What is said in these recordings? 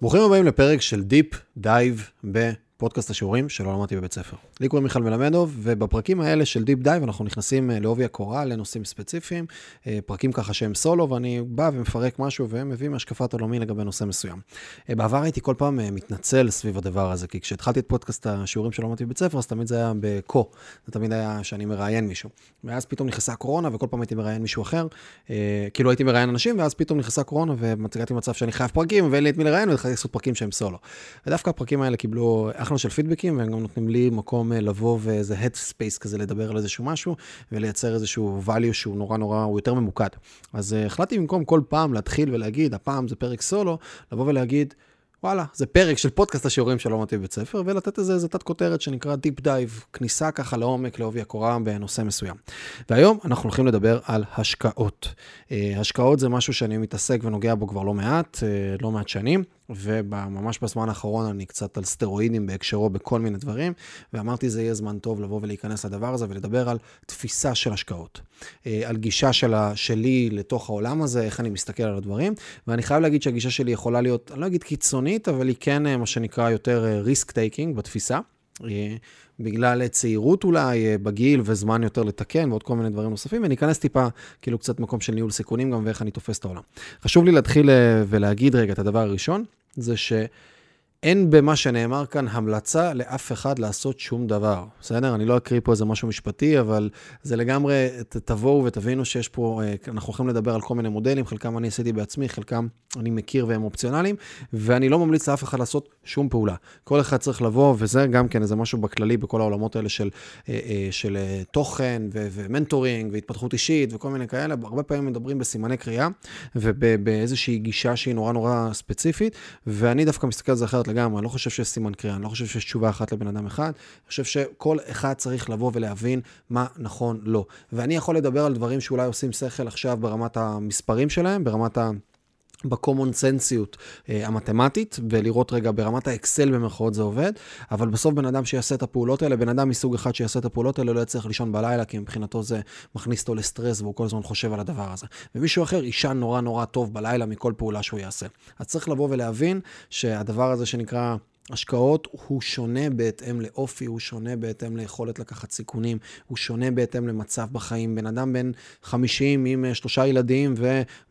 ברוכים הבאים לפרק של deep dive ב... פודקאסט השיעורים שלא למדתי בבית ספר. לי קוראים מיכל מלמדוב, ובפרקים האלה של deep dive אנחנו נכנסים אה, לעובי הקורה לנושאים ספציפיים, אה, פרקים ככה שהם סולו, ואני בא ומפרק משהו ומביא מהשקפת עולמי לגבי נושא מסוים. אה, בעבר הייתי כל פעם מתנצל סביב הדבר הזה, כי כשהתחלתי את פודקאסט השיעורים שלא למדתי בבית ספר, אז תמיד זה היה בקו, זה תמיד היה שאני מראיין מישהו. ואז פתאום נכנסה הקורונה, וכל פעם הייתי מראיין מישהו אחר, כאילו הייתי מראיין אנשים, ואז פתאום נכנסה הקורונה, ומציגתי מצב שאני חייב פרקים, ואין לי את מי לראיין, והתחלתי לעשות פרקים שהם סולו. ודווקא הפרקים האלה קיבלו אחלה של פידבקים, והם גם נותנים לי מקום אה, לבוא ואיזה head space כזה לדבר על איזשהו משהו, ולייצר איזשהו value שהוא נורא נורא, הוא יותר ממוקד. אז uh, החלטתי במקום כל פעם להתחיל ולהגיד, הפעם זה פרק סולו, לבוא ולהגיד, וואלה, זה פרק של פודקאסט השיעורים שלא למדתי בבית ספר, ולתת איזה, איזה תת כותרת שנקרא Deep Dive, כניסה ככה לעומק, לעובי הקורה בנושא מסוים. והיום אנחנו הולכים לדבר על השקעות. אה, השקעות זה משהו שאני מתעסק ונוגע בו כבר לא מעט, לא מעט שנים. וממש בזמן האחרון אני קצת על סטרואידים בהקשרו בכל מיני דברים, ואמרתי זה יהיה זמן טוב לבוא ולהיכנס לדבר הזה ולדבר על תפיסה של השקעות. אה, על גישה שלה, שלי לתוך העולם הזה, איך אני מסתכל על הדברים, ואני חייב להגיד שהגישה שלי יכולה להיות, אני לא אגיד קיצונית, אבל היא כן אה, מה שנקרא יותר risk אה, taking בתפיסה. בגלל צעירות אולי בגיל וזמן יותר לתקן ועוד כל מיני דברים נוספים, וניכנס טיפה, כאילו קצת מקום של ניהול סיכונים גם ואיך אני תופס את העולם. חשוב לי להתחיל ולהגיד רגע את הדבר הראשון, за 6 אין במה שנאמר כאן המלצה לאף אחד לעשות שום דבר. בסדר? אני לא אקריא פה איזה משהו משפטי, אבל זה לגמרי, ת, תבואו ותבינו שיש פה, אה, אנחנו הולכים לדבר על כל מיני מודלים, חלקם אני עשיתי בעצמי, חלקם אני מכיר והם אופציונליים, ואני לא ממליץ לאף אחד לעשות שום פעולה. כל אחד צריך לבוא, וזה גם כן איזה משהו בכללי בכל העולמות האלה של, אה, אה, של תוכן ו- ו mentoring והתפתחות אישית וכל מיני כאלה, הרבה פעמים מדברים בסימני קריאה ובאיזושהי גישה שהיא נורא נורא ספציפית, ואני דווקא מסתכל על זה אחרת לגמרי, אני לא חושב שיש סימן קריאה, אני לא חושב שיש תשובה אחת לבן אדם אחד, אני חושב שכל אחד צריך לבוא ולהבין מה נכון לו. ואני יכול לדבר על דברים שאולי עושים שכל עכשיו ברמת המספרים שלהם, ברמת ה... בקומון סנסיות אה, המתמטית, ולראות רגע ברמת האקסל במרכאות זה עובד, אבל בסוף בן אדם שיעשה את הפעולות האלה, בן אדם מסוג אחד שיעשה את הפעולות האלה לא יצטרך לישון בלילה, כי מבחינתו זה מכניס אותו לסטרס והוא כל הזמן חושב על הדבר הזה. ומישהו אחר יישן נורא נורא טוב בלילה מכל פעולה שהוא יעשה. אז צריך לבוא ולהבין שהדבר הזה שנקרא... השקעות הוא שונה בהתאם לאופי, הוא שונה בהתאם ליכולת לקחת סיכונים, הוא שונה בהתאם למצב בחיים. בן אדם בן 50 עם אה, שלושה ילדים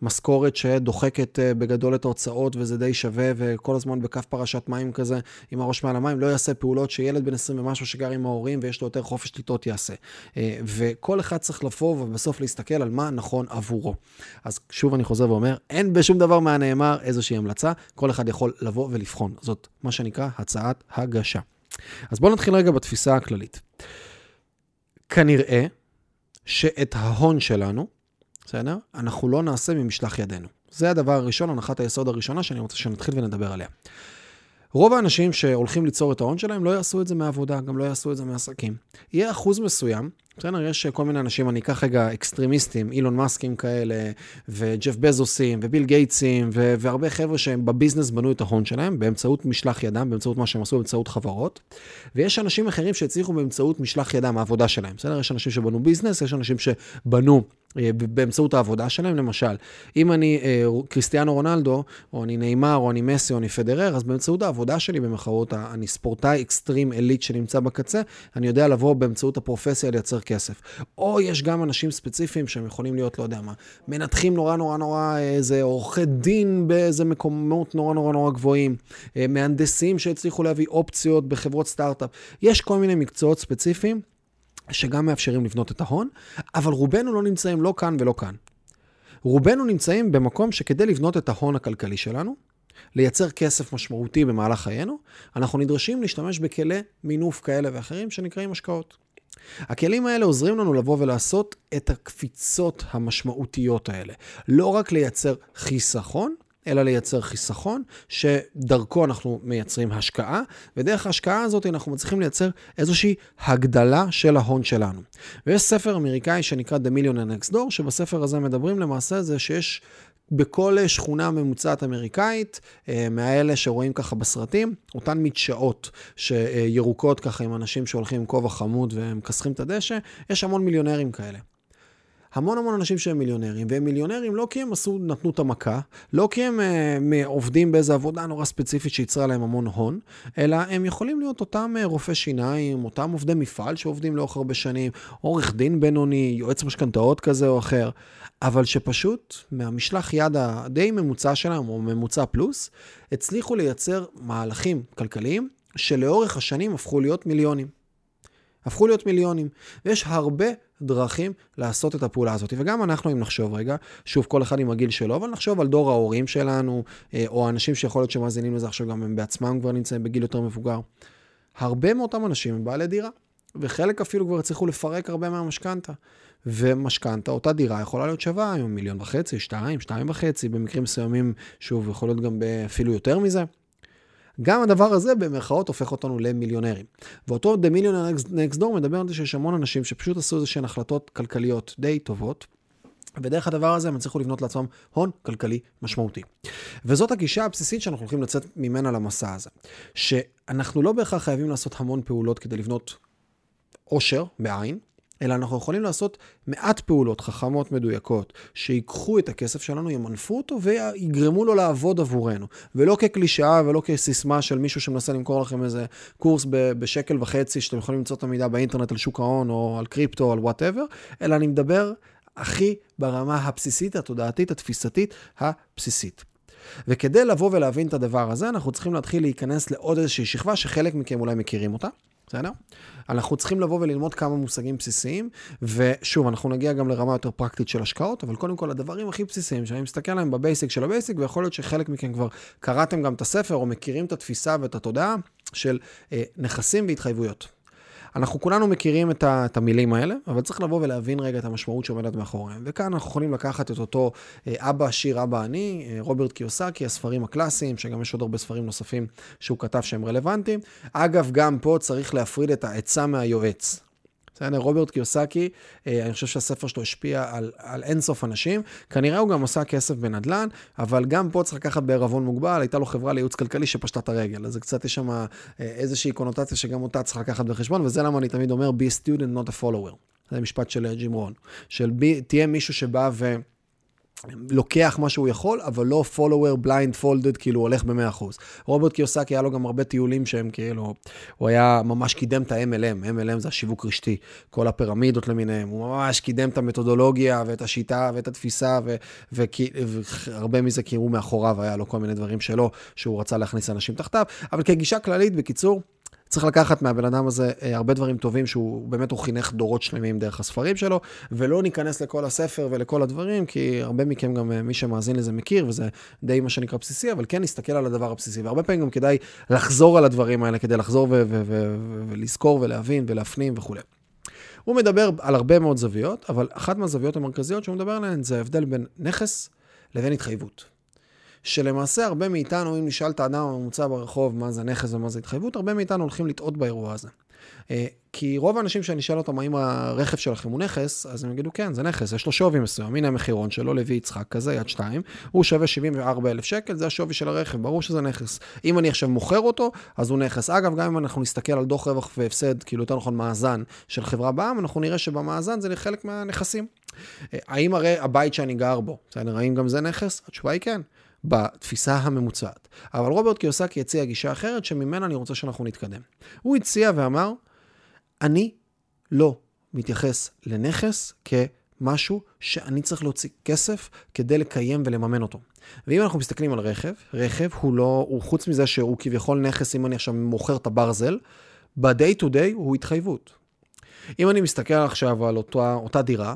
ומשכורת שדוחקת אה, בגדול את ההוצאות וזה די שווה, וכל הזמן בכף פרשת מים כזה עם הראש מעל המים, לא יעשה פעולות שילד בן 20 ומשהו שגר עם ההורים ויש לו יותר חופש שליטות יעשה. אה, וכל אחד צריך לבוא ובסוף להסתכל על מה נכון עבורו. אז שוב אני חוזר ואומר, אין בשום דבר מהנאמר איזושהי המלצה, כל אחד יכול לבוא ולבחון. זאת מה שנקרא הצעת הגשה. אז בואו נתחיל רגע בתפיסה הכללית. כנראה שאת ההון שלנו, בסדר? אנחנו לא נעשה ממשלח ידינו. זה הדבר הראשון, הנחת היסוד הראשונה שאני רוצה שנתחיל ונדבר עליה. רוב האנשים שהולכים ליצור את ההון שלהם לא יעשו את זה מעבודה, גם לא יעשו את זה מעסקים. יהיה אחוז מסוים בסדר, יש כל מיני אנשים, אני אקח רגע אקסטרימיסטים, אילון מאסקים כאלה, וג'ף בזוסים, וביל גייטסים, ו- והרבה חבר'ה שהם ב business בנו את ההון שלהם באמצעות משלח ידם, באמצעות מה שהם עשו, באמצעות חברות. ויש אנשים אחרים שהצליחו באמצעות משלח ידם, העבודה שלהם, בסדר? יש אנשים שבנו ביזנס, יש אנשים שבנו אה, באמצעות העבודה שלהם, למשל, אם אני אה, קריסטיאנו רונלדו, או אני נאמר, או אני מסי, או אני פדרר, אז באמצעות העבודה שלי במחרות, אני ספורטאי אקסטרים אליט שנמצא בקצה, אני יודע לבוא באמצעות הפרופסיה לייצר כסף. או יש גם אנשים ספציפיים שהם יכולים להיות, לא יודע מה, מנתחים נורא נורא נורא, איזה עורכי דין באיזה מקומות נורא נורא נורא גבוהים, אה, מהנדסים שהצליחו להביא אופציות בחברות סטארט-אפ. יש כל מיני מקצועות ספציפיים שגם מאפשרים לבנות את ההון, אבל רובנו לא נמצאים לא כאן ולא כאן. רובנו נמצאים במקום שכדי לבנות את ההון הכלכלי שלנו, לייצר כסף משמעותי במהלך חיינו, אנחנו נדרשים להשתמש בכלי מינוף כאלה ואחרים שנקראים השקעות. הכלים האלה עוזרים לנו לבוא ולעשות את הקפיצות המשמעותיות האלה. לא רק לייצר חיסכון, אלא לייצר חיסכון, שדרכו אנחנו מייצרים השקעה, ודרך ההשקעה הזאת אנחנו מצליחים לייצר איזושהי הגדלה של ההון שלנו. ויש ספר אמריקאי שנקרא The Millionaire Next Door, שבספר הזה מדברים למעשה זה שיש בכל שכונה ממוצעת אמריקאית, אה, מהאלה שרואים ככה בסרטים, אותן מדשאות שירוקות ככה עם אנשים שהולכים עם כובע חמוד ומכסחים את הדשא, יש המון מיליונרים כאלה. המון המון אנשים שהם מיליונרים, והם מיליונרים לא כי הם עשו, נתנו את המכה, לא כי הם uh, עובדים באיזו עבודה נורא ספציפית שייצרה להם המון הון, אלא הם יכולים להיות אותם uh, רופאי שיניים, אותם עובדי מפעל שעובדים לאורך הרבה שנים, עורך דין בינוני, יועץ משכנתאות כזה או אחר, אבל שפשוט מהמשלח יד הדי ממוצע שלהם, או ממוצע פלוס, הצליחו לייצר מהלכים כלכליים שלאורך השנים הפכו להיות מיליונים. הפכו להיות מיליונים. ויש הרבה דרכים לעשות את הפעולה הזאת. וגם אנחנו, אם נחשוב רגע, שוב, כל אחד עם הגיל שלו, אבל נחשוב על דור ההורים שלנו, אה, או אנשים שיכול להיות שמאזינים לזה עכשיו, גם הם בעצמם כבר נמצאים בגיל יותר מבוגר. הרבה מאותם אנשים הם בעלי דירה, וחלק אפילו כבר הצליחו לפרק הרבה מהמשכנתה. ומשכנתה, אותה דירה יכולה להיות שווה היום מיליון וחצי, שתיים, שתיים וחצי, במקרים מסוימים, שוב, יכול להיות גם אפילו יותר מזה. גם הדבר הזה במרכאות הופך אותנו למיליונרים. ואותו The Millionaire Next Door מדבר על זה שיש המון אנשים שפשוט עשו איזה שהן החלטות כלכליות די טובות. ודרך הדבר הזה הם הצליחו לבנות לעצמם הון כלכלי משמעותי. וזאת הגישה הבסיסית שאנחנו הולכים לצאת ממנה למסע הזה. שאנחנו לא בהכרח חייבים לעשות המון פעולות כדי לבנות עושר, בעין, אלא אנחנו יכולים לעשות מעט פעולות חכמות מדויקות, שיקחו את הכסף שלנו, ימנפו אותו ויגרמו לו לעבוד עבורנו. ולא כקלישאה ולא כסיסמה של מישהו שמנסה למכור לכם איזה קורס בשקל וחצי, שאתם יכולים למצוא את המידע באינטרנט על שוק ההון או על קריפטו או על whatever, אלא אני מדבר הכי ברמה הבסיסית, התודעתית, התפיסתית, הבסיסית. וכדי לבוא ולהבין את הדבר הזה, אנחנו צריכים להתחיל להיכנס לעוד איזושהי שכבה שחלק מכם אולי מכירים אותה. בסדר? אנחנו צריכים לבוא וללמוד כמה מושגים בסיסיים, ושוב, אנחנו נגיע גם לרמה יותר פרקטית של השקעות, אבל קודם כל הדברים הכי בסיסיים, שאני מסתכל עליהם ב basic של ה basic, ויכול להיות שחלק מכם כבר קראתם גם את הספר, או מכירים את התפיסה ואת התודעה של אה, נכסים והתחייבויות. אנחנו כולנו מכירים את, ה, את המילים האלה, אבל צריך לבוא ולהבין רגע את המשמעות שעומדת מאחוריהם. וכאן אנחנו יכולים לקחת את אותו אה, אבא עשיר, אבא עני, אה, רוברט קיוסקי, הספרים הקלאסיים, שגם יש עוד הרבה ספרים נוספים שהוא כתב שהם רלוונטיים. אגב, גם פה צריך להפריד את העצה מהיועץ. בסדר? רוברט קיוסקי, אה, אני חושב שהספר שלו השפיע על, על אינסוף אנשים. כנראה הוא גם עשה כסף בנדל"ן, אבל גם פה צריך לקחת בערבון מוגבל, הייתה לו חברה לייעוץ כלכלי שפשטה את הרגל. אז קצת, יש שם אה, איזושהי קונוטציה שגם אותה צריך לקחת בחשבון, וזה למה אני תמיד אומר, be a student, not a follower. זה משפט של ג'ים רון. של בי, תהיה מישהו שבא ו... לוקח מה שהוא יכול, אבל לא follower blind folded, כאילו הולך ב-100%. רוברט קיוסקי היה לו גם הרבה טיולים שהם כאילו, הוא היה ממש קידם את ה-MLM, MLM זה השיווק רשתי, כל הפירמידות למיניהם, הוא ממש קידם את המתודולוגיה ואת השיטה ואת התפיסה, והרבה מזה כי הוא מאחוריו, היה לו כל מיני דברים שלו, שהוא רצה להכניס אנשים תחתיו, אבל כגישה כללית, בקיצור, צריך לקחת מהבן אדם הזה אה, הרבה דברים טובים, שהוא באמת, הוא חינך דורות שלמים דרך הספרים שלו, ולא ניכנס לכל הספר ולכל הדברים, כי הרבה מכם גם, אה, מי שמאזין לזה מכיר, וזה די מה שנקרא בסיסי, אבל כן נסתכל על הדבר הבסיסי, והרבה פעמים גם כדאי לחזור על הדברים האלה, כדי לחזור ולזכור ולהבין ולהפנים וכולי. הוא מדבר על הרבה מאוד זוויות, אבל אחת מהזוויות המרכזיות שהוא מדבר עליהן זה ההבדל בין נכס לבין התחייבות. שלמעשה הרבה מאיתנו, אם נשאל את האדם הממוצע ברחוב מה זה נכס ומה זה התחייבות, הרבה מאיתנו הולכים לטעות באירוע הזה. אה, כי רוב האנשים שאני אשאל אותם האם הרכב שלכם הוא נכס, אז הם יגידו כן, זה נכס, יש לו שווי מסוים. הנה המחירון שלו, לוי יצחק כזה, יד שתיים, הוא שווה 74 אלף שקל, זה השווי של הרכב, ברור שזה נכס. אם אני עכשיו מוכר אותו, אז הוא נכס. אגב, גם אם אנחנו נסתכל על דוח רווח והפסד, כאילו יותר נכון מאזן של חברה בעם, אנחנו נראה שבמאזן זה חלק מהנכסים. אה, האם הרי הבית שאני גר בו, בסדר, האם גם זה נכס? התשובה היא כן. בתפיסה הממוצעת. אבל רוברט קיוסקי הציע גישה אחרת, שממנה אני רוצה שאנחנו נתקדם. הוא הציע ואמר, אני לא מתייחס לנכס כמשהו שאני צריך להוציא כסף כדי לקיים ולממן אותו. ואם אנחנו מסתכלים על רכב, רכב הוא לא, הוא חוץ מזה שהוא כביכול נכס, אם אני עכשיו מוכר את הברזל, ב-day to day הוא התחייבות. אם אני מסתכל עכשיו על אותה, אותה דירה,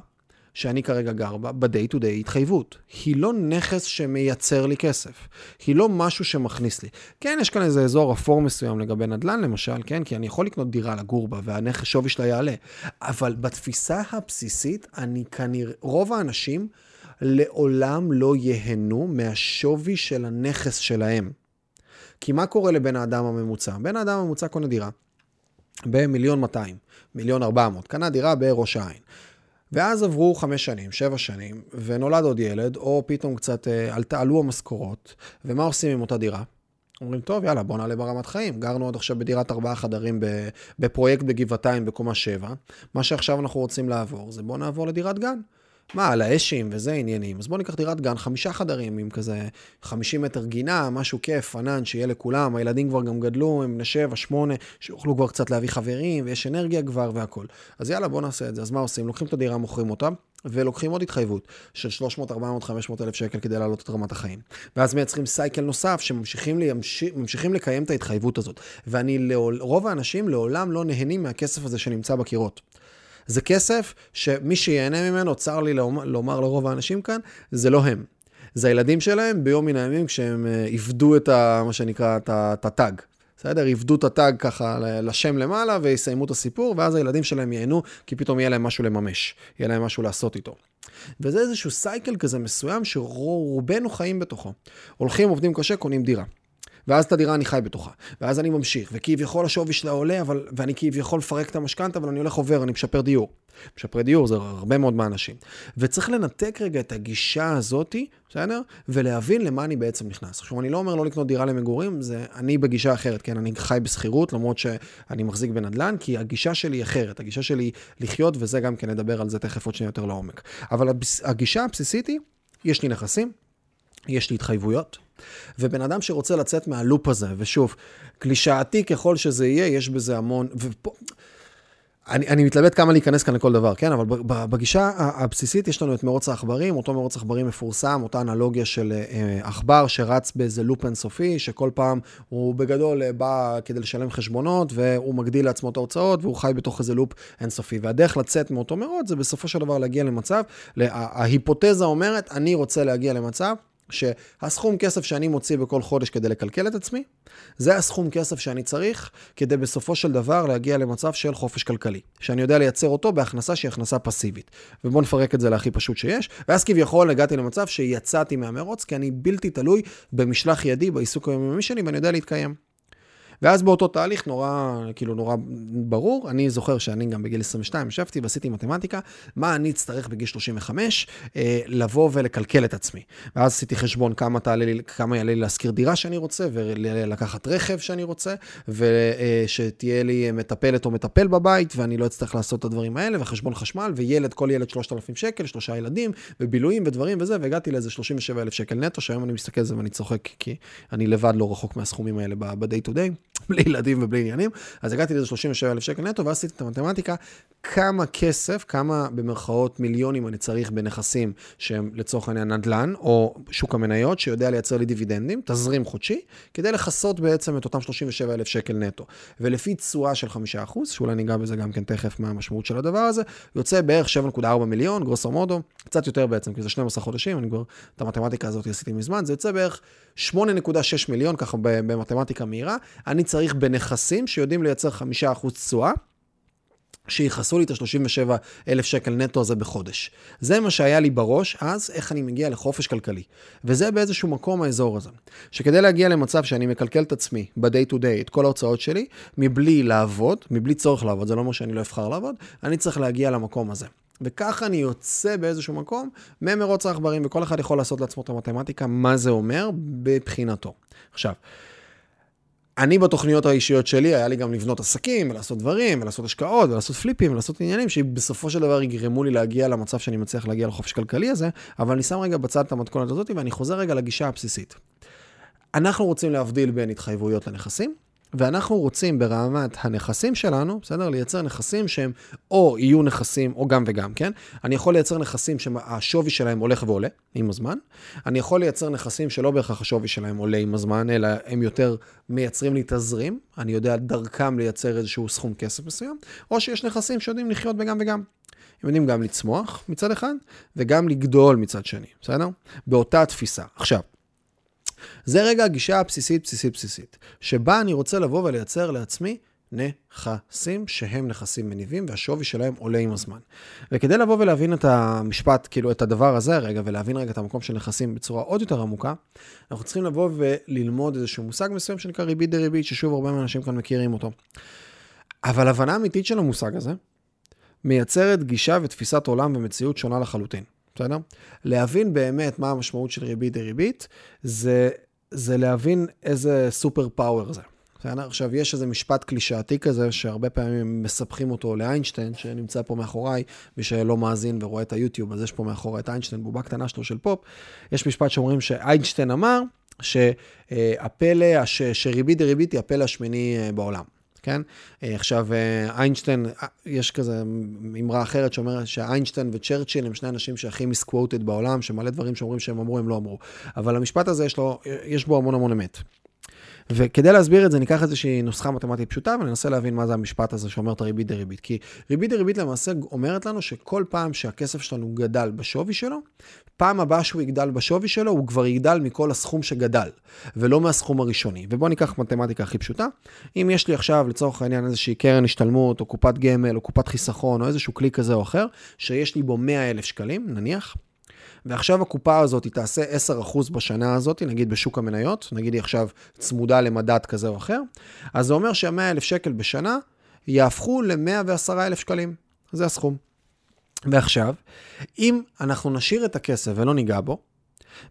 שאני כרגע גר בה, ב-day to day התחייבות. היא לא נכס שמייצר לי כסף. היא לא משהו שמכניס לי. כן, יש כאן איזה אזור אפור מסוים לגבי נדל"ן, למשל, כן? כי אני יכול לקנות דירה לגור בה, והנכס שווי שלה יעלה. אבל בתפיסה הבסיסית, אני כנראה, רוב האנשים לעולם לא ייהנו מהשווי של הנכס שלהם. כי מה קורה לבן האדם הממוצע? בן האדם הממוצע קונה דירה במיליון 200, מיליון 400, קנה דירה בראש העין. ואז עברו חמש שנים, שבע שנים, ונולד עוד ילד, או פתאום קצת אה, עלו המשכורות, ומה עושים עם אותה דירה? אומרים, טוב, יאללה, בוא נעלה ברמת חיים. גרנו עד עכשיו בדירת ארבעה חדרים בפרויקט בגבעתיים בקומה שבע. מה שעכשיו אנחנו רוצים לעבור זה בוא נעבור לדירת גן. מה, על האשים וזה עניינים. אז בואו ניקח דירת גן, חמישה חדרים עם כזה 50 מטר גינה, משהו כיף, ענן, שיהיה לכולם. הילדים כבר גם גדלו, הם בני שבע, שמונה, שיוכלו כבר קצת להביא חברים, ויש אנרגיה כבר והכול. אז יאללה, בואו נעשה את זה. אז מה עושים? לוקחים את הדירה, מוכרים אותה. ולוקחים עוד התחייבות של 300, 400, 500 אלף שקל כדי להעלות את רמת החיים. ואז מייצרים סייקל נוסף שממשיכים לי, לקיים את ההתחייבות הזאת. ואני, רוב האנשים לעולם לא נהנים מהכסף הזה שנמצא בקירות. זה כסף שמי שיהנה ממנו, צר לי לומר לרוב האנשים כאן, זה לא הם. זה הילדים שלהם ביום מן הימים כשהם אה, איבדו את ה, מה שנקרא, את הטאג. בסדר? איבדו את הטאג ככה לשם למעלה ויסיימו את הסיפור, ואז הילדים שלהם ייהנו, כי פתאום יהיה להם משהו לממש, יהיה להם משהו לעשות איתו. וזה איזשהו סייקל כזה מסוים שרובנו חיים בתוכו. הולכים, עובדים קשה, קונים דירה. ואז את הדירה אני חי בתוכה, ואז אני ממשיך, וכביכול השווי שלה עולה, אבל, ואני כביכול מפרק את המשכנתה, אבל אני הולך עובר, אני משפר דיור. משפרי דיור זה הרבה מאוד מהאנשים. וצריך לנתק רגע את הגישה הזאתי, בסדר? ולהבין למה אני בעצם נכנס. עכשיו, אני לא אומר לא לקנות דירה למגורים, זה אני בגישה אחרת, כן? אני חי בשכירות, למרות שאני מחזיק בנדל"ן, כי הגישה שלי היא אחרת. הגישה שלי היא לחיות, וזה גם כן נדבר על זה תכף עוד שנייה יותר לעומק. אבל הגישה הבסיסית היא, יש לי נכסים, יש לי התחייבויות, ובן אדם שרוצה לצאת מהלופ הזה, ושוב, קלישאתי ככל שזה יהיה, יש בזה המון, ופה... אני, אני מתלבט כמה להיכנס כאן לכל דבר, כן? אבל בגישה הבסיסית יש לנו את מרוץ העכברים, אותו מרוץ עכברים מפורסם, אותה אנלוגיה של אה, עכבר שרץ באיזה לופ אינסופי, שכל פעם הוא בגדול אה, בא כדי לשלם חשבונות, והוא מגדיל לעצמו את ההוצאות, והוא חי בתוך איזה לופ אינסופי. והדרך לצאת מאותו מרוץ זה בסופו של דבר להגיע למצב, ההיפותזה אומרת, אני רוצה להגיע למצב שהסכום כסף שאני מוציא בכל חודש כדי לקלקל את עצמי, זה הסכום כסף שאני צריך כדי בסופו של דבר להגיע למצב של חופש כלכלי. שאני יודע לייצר אותו בהכנסה שהיא הכנסה פסיבית. ובואו נפרק את זה להכי פשוט שיש. ואז כביכול הגעתי למצב שיצאתי מהמרוץ, כי אני בלתי תלוי במשלח ידי, בעיסוק היומיומי שלי, ואני יודע להתקיים. ואז באותו תהליך נורא, כאילו נורא ברור, אני זוכר שאני גם בגיל 22 ישבתי ועשיתי מתמטיקה, מה אני אצטרך בגיל 35 אה, לבוא ולקלקל את עצמי. ואז עשיתי חשבון כמה, תעלה לי, כמה יעלה לי להשכיר דירה שאני רוצה, ולקחת רכב שאני רוצה, ושתהיה לי מטפלת או מטפל בבית, ואני לא אצטרך לעשות את הדברים האלה, וחשבון חשמל, וילד, כל ילד 3,000 שקל, שלושה ילדים, ובילויים ודברים וזה, והגעתי לאיזה 37,000 שקל נטו, שהיום אני מסתכל על זה ואני צוחק, כי אני לבד לא רחוק מהסכומים האלה ב-day to day. בלי ילדים ובלי עניינים, אז הגעתי לזה 37,000 שקל נטו, ואז עשיתי את המתמטיקה, כמה כסף, כמה במרכאות מיליונים אני צריך בנכסים שהם לצורך העניין נדל"ן, או שוק המניות, שיודע לייצר לי דיבידנדים, תזרים חודשי, כדי לכסות בעצם את אותם 37,000 שקל נטו. ולפי תשואה של 5%, שאולי ניגע בזה גם כן תכף מה המשמעות של הדבר הזה, יוצא בערך 7.4 מיליון, גרוסו מודו, קצת יותר בעצם, כי זה 12 חודשים, אני כבר, את המתמטיקה הזאת עשיתי מזמן, זה יוצא בערך 8.6 מיליון, ככה במתמטיקה מהירה. אני צריך בנכסים שיודעים לייצר 5% תשואה. שיכסו לי את ה-37 אלף שקל נטו הזה בחודש. זה מה שהיה לי בראש אז, איך אני מגיע לחופש כלכלי. וזה באיזשהו מקום האזור הזה. שכדי להגיע למצב שאני מקלקל את עצמי ב-day to day, את כל ההוצאות שלי, מבלי לעבוד, מבלי צורך לעבוד, זה לא אומר שאני לא אבחר לעבוד, אני צריך להגיע למקום הזה. וככה אני יוצא באיזשהו מקום ממרוץ העכברים, וכל אחד יכול לעשות לעצמו את המתמטיקה, מה זה אומר מבחינתו. עכשיו, אני בתוכניות האישיות שלי, היה לי גם לבנות עסקים, ולעשות דברים, ולעשות השקעות, ולעשות פליפים, ולעשות עניינים, שבסופו של דבר יגרמו לי להגיע למצב שאני מצליח להגיע לחופש כלכלי הזה, אבל אני שם רגע בצד את המתכונת הזאת, ואני חוזר רגע לגישה הבסיסית. אנחנו רוצים להבדיל בין התחייבויות לנכסים, ואנחנו רוצים ברמת הנכסים שלנו, בסדר? לייצר נכסים שהם או יהיו נכסים או גם וגם, כן? אני יכול לייצר נכסים שהשווי שלהם הולך ועולה עם הזמן. אני יכול לייצר נכסים שלא בהכרח השווי שלהם עולה עם הזמן, אלא הם יותר מייצרים לי תזרים. אני יודע דרכם לייצר איזשהו סכום כסף מסוים, או שיש נכסים שיודעים לחיות בגם וגם. הם יודעים גם לצמוח מצד אחד, וגם לגדול מצד שני, בסדר? באותה תפיסה. עכשיו, זה רגע הגישה הבסיסית, בסיסית, בסיסית, שבה אני רוצה לבוא ולייצר לעצמי נכסים שהם נכסים מניבים והשווי שלהם עולה עם הזמן. וכדי לבוא ולהבין את המשפט, כאילו את הדבר הזה רגע, ולהבין רגע את המקום של נכסים בצורה עוד יותר עמוקה, אנחנו צריכים לבוא וללמוד איזשהו מושג מסוים שנקרא ריבית דריבית, ששוב הרבה מהאנשים כאן מכירים אותו. אבל הבנה אמיתית של המושג הזה מייצרת גישה ותפיסת עולם ומציאות שונה לחלוטין. בסדר? להבין באמת מה המשמעות של ריבית דריבית, זה, זה להבין איזה סופר פאוור זה. עכשיו, יש איזה משפט קלישאתי כזה, שהרבה פעמים מספחים אותו לאיינשטיין, שנמצא פה מאחוריי, מי שלא מאזין ורואה את היוטיוב, אז יש פה מאחורי את איינשטיין, בובה קטנה שלו של פופ. יש משפט שאומרים שאיינשטיין אמר, שהפלא, שריבית דריבית היא הפלא השמיני אה, בעולם. כן? אה, עכשיו, אה, איינשטיין, יש כזה אמרה אחרת שאומרת שאיינשטיין וצ'רצ'יל הם שני אנשים שהכי מיסקווטד בעולם, שמלא דברים שאומרים שהם אמרו, הם לא אמרו. אבל המשפט הזה, יש, לו, יש בו המון המון אמת. וכדי להסביר את זה, ניקח איזושהי נוסחה מתמטית פשוטה וננסה להבין מה זה המשפט הזה שאומר את הריבית דריבית. כי ריבית דריבית למעשה אומרת לנו שכל פעם שהכסף שלנו גדל בשווי שלו, פעם הבאה שהוא יגדל בשווי שלו, הוא כבר יגדל מכל הסכום שגדל, ולא מהסכום הראשוני. ובואו ניקח מתמטיקה הכי פשוטה. אם יש לי עכשיו, לצורך העניין, איזושהי קרן השתלמות, או קופת גמל, או קופת חיסכון, או איזשהו כלי כזה או אחר, שיש לי בו 100 אלף שקלים, נניח, ועכשיו הקופה הזאת היא תעשה 10% בשנה הזאת, נגיד בשוק המניות, נגיד היא עכשיו צמודה למדד כזה או אחר, אז זה אומר שה-100,000 שקל בשנה יהפכו ל-110,000 שקלים. זה הסכום. ועכשיו, אם אנחנו נשאיר את הכסף ולא ניגע בו,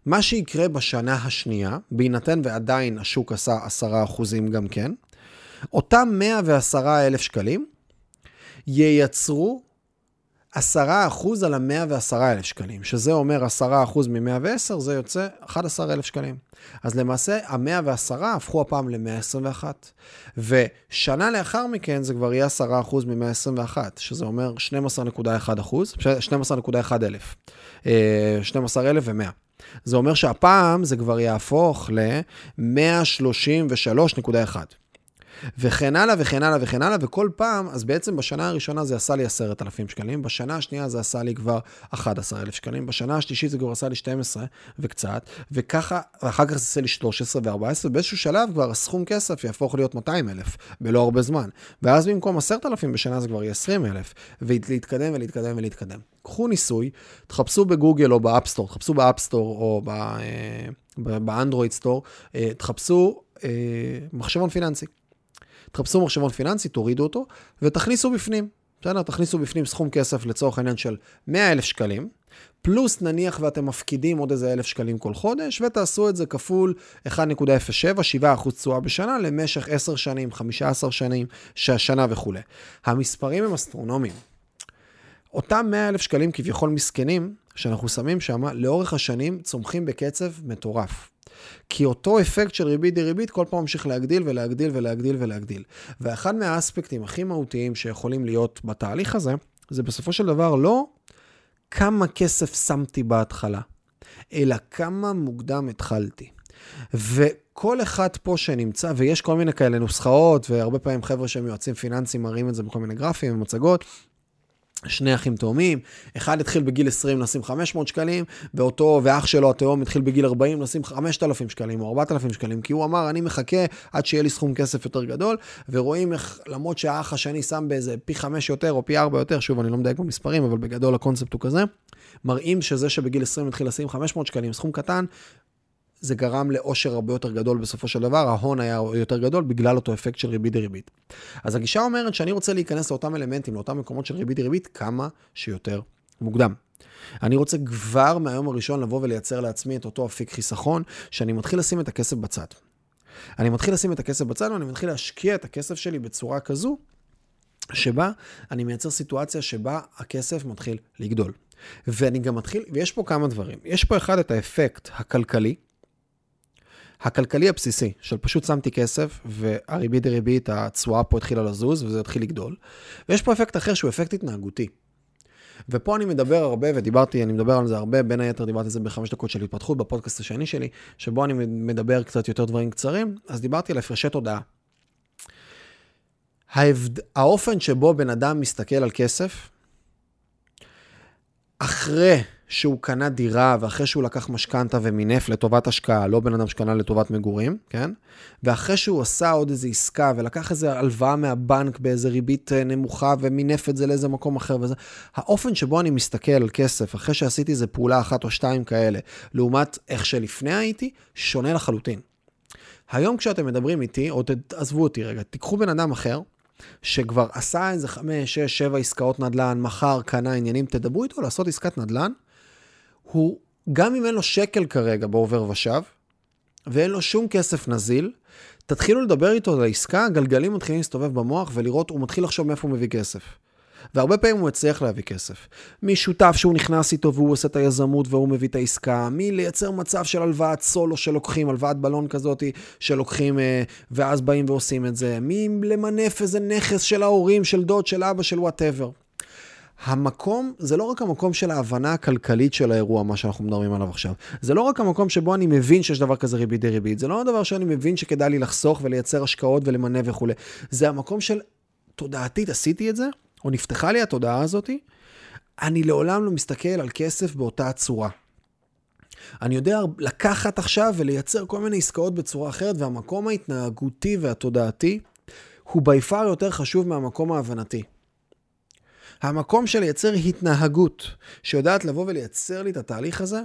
מה שיקרה בשנה השנייה, בהינתן ועדיין השוק עשה 10% גם כן, אותם 110,000 שקלים ייצרו 10% על ה-110 אלף שקלים, שזה אומר 10% מ-110, זה יוצא 11 אלף שקלים. אז למעשה, ה-110 הפכו הפעם ל-121. ושנה לאחר מכן זה כבר יהיה 10% מ-121, שזה אומר 12.1 אחוז, 12.1 אלף. 12 אלף ו-100. זה אומר שהפעם זה כבר יהפוך ל-133.1. וכן הלאה וכן הלאה וכן הלאה, וכל פעם, אז בעצם בשנה הראשונה זה עשה לי 10,000 שקלים, בשנה השנייה זה עשה לי כבר 11,000 שקלים, בשנה השלישית זה כבר עשה לי 12 וקצת, וככה, ואחר כך זה עשה לי 13 ו-14, ובאיזשהו שלב כבר הסכום כסף יהפוך להיות 200,000, בלא הרבה זמן. ואז במקום 10,000 בשנה זה כבר יהיה 20,000, ולהתקדם ולהתקדם ולהתקדם. קחו ניסוי, תחפשו בגוגל או באפסטור, תחפשו באפסטור או אה, באנדרואיד סטור, אה, תחפשו אה, מחשבון פיננסי. תחפשו מחשבון פיננסי, תורידו אותו, ותכניסו בפנים. בסדר? תכניסו בפנים סכום כסף לצורך העניין של 100 אלף שקלים, פלוס נניח ואתם מפקידים עוד איזה אלף שקלים כל חודש, ותעשו את זה כפול 1.07, 7% תשואה בשנה למשך 10 שנים, 15 שנים, שנה וכולי. המספרים הם אסטרונומיים. אותם 100 אלף שקלים כביכול מסכנים, שאנחנו שמים שם, לאורך השנים צומחים בקצב מטורף. כי אותו אפקט של ריבית דריבית כל פעם ממשיך להגדיל ולהגדיל ולהגדיל ולהגדיל. ואחד מהאספקטים הכי מהותיים שיכולים להיות בתהליך הזה, זה בסופו של דבר לא כמה כסף שמתי בהתחלה, אלא כמה מוקדם התחלתי. וכל אחד פה שנמצא, ויש כל מיני כאלה נוסחאות, והרבה פעמים חבר'ה שהם יועצים פיננסיים מראים את זה בכל מיני גרפים ומצגות, שני אחים תאומים, אחד התחיל בגיל 20 לשים 500 שקלים, ואותו ואח שלו התאום התחיל בגיל 40 לשים 5,000 שקלים או 4,000 שקלים, כי הוא אמר, אני מחכה עד שיהיה לי סכום כסף יותר גדול, ורואים איך, למרות שהאח השני שם באיזה פי 5 יותר או פי 4 יותר, שוב, אני לא מדייק במספרים, אבל בגדול הקונספט הוא כזה, מראים שזה שבגיל 20 התחיל לשים 500 שקלים, סכום קטן, זה גרם לאושר הרבה יותר גדול בסופו של דבר, ההון היה יותר גדול בגלל אותו אפקט של ריבית דריבית. אז הגישה אומרת שאני רוצה להיכנס לאותם אלמנטים, לאותם מקומות של ריבית דריבית, כמה שיותר מוקדם. אני רוצה כבר מהיום הראשון לבוא ולייצר לעצמי את אותו אפיק חיסכון, שאני מתחיל לשים את הכסף בצד. אני מתחיל לשים את הכסף בצד ואני מתחיל להשקיע את הכסף שלי בצורה כזו, שבה אני מייצר סיטואציה שבה הכסף מתחיל לגדול. ואני גם מתחיל, ויש פה כמה דברים. יש פה אחד את האפקט הכלכלי, הכלכלי הבסיסי, של פשוט שמתי כסף, והריבית דריבית, התשואה פה התחילה לזוז, וזה התחיל לגדול. ויש פה אפקט אחר שהוא אפקט התנהגותי. ופה אני מדבר הרבה, ודיברתי, אני מדבר על זה הרבה, בין היתר דיברתי על זה בחמש דקות של התפתחות בפודקאסט השני שלי, שבו אני מדבר קצת יותר דברים קצרים, אז דיברתי על הפרשי תודעה. ההבד... האופן שבו בן אדם מסתכל על כסף, אחרי שהוא קנה דירה ואחרי שהוא לקח משכנתה ומינף לטובת השקעה, לא בן אדם שקנה לטובת מגורים, כן? ואחרי שהוא עשה עוד איזו עסקה ולקח איזו הלוואה מהבנק באיזו ריבית אה, נמוכה ומינף את זה לאיזה מקום אחר וזה, האופן שבו אני מסתכל על כסף אחרי שעשיתי איזו פעולה אחת או שתיים כאלה, לעומת איך שלפני הייתי, שונה לחלוטין. היום כשאתם מדברים איתי, או תעזבו אותי רגע, תיקחו בן אדם אחר, שכבר עשה איזה חמש, שש, שבע עסקאות נדל"ן, מכר, קנה עניינים, תדברו איתו לעשות עסקת נדל"ן, הוא, גם אם אין לו שקל כרגע בעובר ושב, ואין לו שום כסף נזיל, תתחילו לדבר איתו על העסקה, הגלגלים מתחילים להסתובב במוח ולראות, הוא מתחיל לחשוב מאיפה הוא מביא כסף. והרבה פעמים הוא הצליח להביא כסף. משותף שהוא נכנס איתו והוא עושה את היזמות והוא מביא את העסקה, מלייצר מצב של הלוואת סולו שלוקחים, הלוואת בלון כזאת שלוקחים אה, ואז באים ועושים את זה, מלמנף איזה נכס של ההורים, של דוד, של אבא, של whatever. המקום, זה לא רק המקום של ההבנה הכלכלית של האירוע, מה שאנחנו מדברים עליו עכשיו. זה לא רק המקום שבו אני מבין שיש דבר כזה ריבית דריבית. זה לא הדבר שאני מבין שכדאי לי לחסוך ולייצר השקעות ולמנף וכולי. זה המקום של, תודעתית, עשיתי את זה, או נפתחה לי התודעה הזאתי, אני לעולם לא מסתכל על כסף באותה צורה. אני יודע לקחת עכשיו ולייצר כל מיני עסקאות בצורה אחרת, והמקום ההתנהגותי והתודעתי הוא בי פאר יותר חשוב מהמקום ההבנתי. המקום של לייצר התנהגות שיודעת לבוא ולייצר לי את התהליך הזה,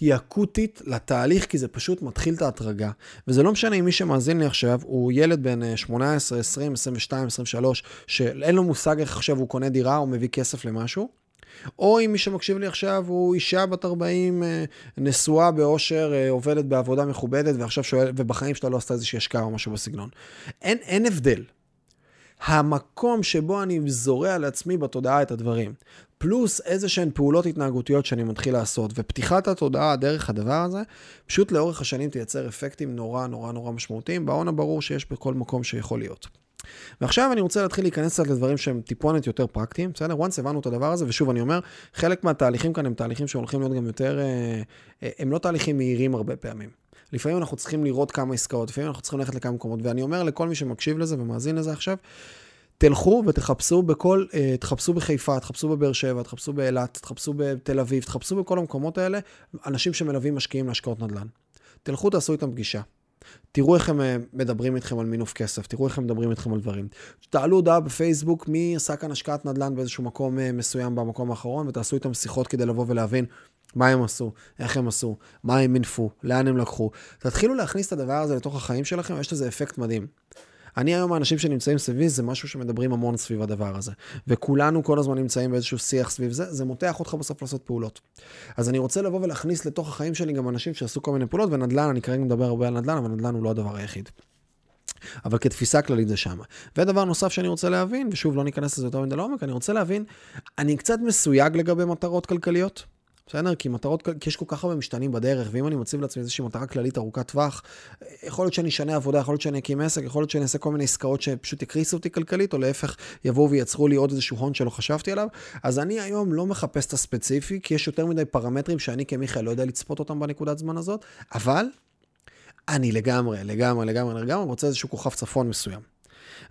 היא אקוטית לתהליך, כי זה פשוט מתחיל את ההתרגה. וזה לא משנה אם מי שמאזין לי עכשיו הוא ילד בן 18, 20, 22, 23, שאין לו מושג איך עכשיו הוא קונה דירה או מביא כסף למשהו, או אם מי שמקשיב לי עכשיו הוא אישה בת 40, אה, נשואה באושר, אה, עובדת בעבודה מכובדת, ועכשיו שואל, ובחיים שלה לא עשתה איזושהי השקעה או משהו בסגנון. אין, אין הבדל. המקום שבו אני זורע לעצמי בתודעה את הדברים, פלוס איזה שהן פעולות התנהגותיות שאני מתחיל לעשות, ופתיחת התודעה דרך הדבר הזה, פשוט לאורך השנים תייצר אפקטים נורא נורא נורא משמעותיים, בהון הברור שיש בכל מקום שיכול להיות. ועכשיו אני רוצה להתחיל להיכנס קצת לדברים שהם טיפונת יותר פרקטיים, בסדר? once הבנו את הדבר הזה, ושוב אני אומר, חלק מהתהליכים כאן הם תהליכים שהולכים להיות גם יותר, אה, אה, הם לא תהליכים מהירים הרבה פעמים. לפעמים אנחנו צריכים לראות כמה עסקאות, לפעמים אנחנו צריכים ללכת לכמה מקומות, ואני אומר לכל מי שמקשיב לזה ומאזין לזה עכשיו, תלכו ותחפשו בכל, אה, תחפשו בחיפה, תחפשו בבאר שבע, תחפשו באילת, תחפשו בתל אביב, תחפשו בכל המקומות האלה, אנשים שמלווים משקיעים להשקעות נדל"ן. תלכו, תעשו איתם פגישה. תראו איך הם אה, מדברים איתכם על מינוף כסף, תראו איך הם מדברים איתכם על דברים. תעלו הודעה בפייסבוק מי עשה כאן השקעת נדל"ן באיזשהו מקום אה, מסוים במקום האחרון, ותעשו איתם שיחות כדי לבוא ולהבין מה הם עשו, איך הם עשו, מה הם מינפו, לאן הם לקחו. תתחילו להכניס את הדבר הזה לתוך החיים שלכם, יש לזה אפקט מדהים. אני היום, האנשים שנמצאים סביבי, זה משהו שמדברים המון סביב הדבר הזה. וכולנו כל הזמן נמצאים באיזשהו שיח סביב זה, זה מותח אותך בסוף לעשות פעולות. אז אני רוצה לבוא ולהכניס לתוך החיים שלי גם אנשים שעשו כל מיני פעולות, ונדל"ן, אני כרגע מדבר הרבה על נדל"ן, אבל נדל"ן הוא לא הדבר היחיד. אבל כתפיסה כללית זה שמה. ודבר נוסף שאני רוצה להבין, ושוב, לא ניכנס לזה יותר מדי לעומק, אני רוצה להבין, אני קצת מסויג לגבי מטרות כלכליות. בסדר? כי מטרות, כי יש כל כך הרבה משתנים בדרך, ואם אני מציב לעצמי איזושהי מטרה כללית ארוכת טווח, יכול להיות שאני אשנה עבודה, יכול להיות שאני אקים עסק, יכול להיות שאני אעשה כל מיני עסקאות שפשוט יקריסו אותי כלכלית, או להפך, יבואו וייצרו לי עוד איזשהו הון שלא חשבתי עליו. אז אני היום לא מחפש את הספציפי, כי יש יותר מדי פרמטרים שאני כמיכאל לא יודע לצפות אותם בנקודת זמן הזאת, אבל אני לגמרי, לגמרי, לגמרי, לגמרי רוצה איזשהו כוכב צפון מסוים.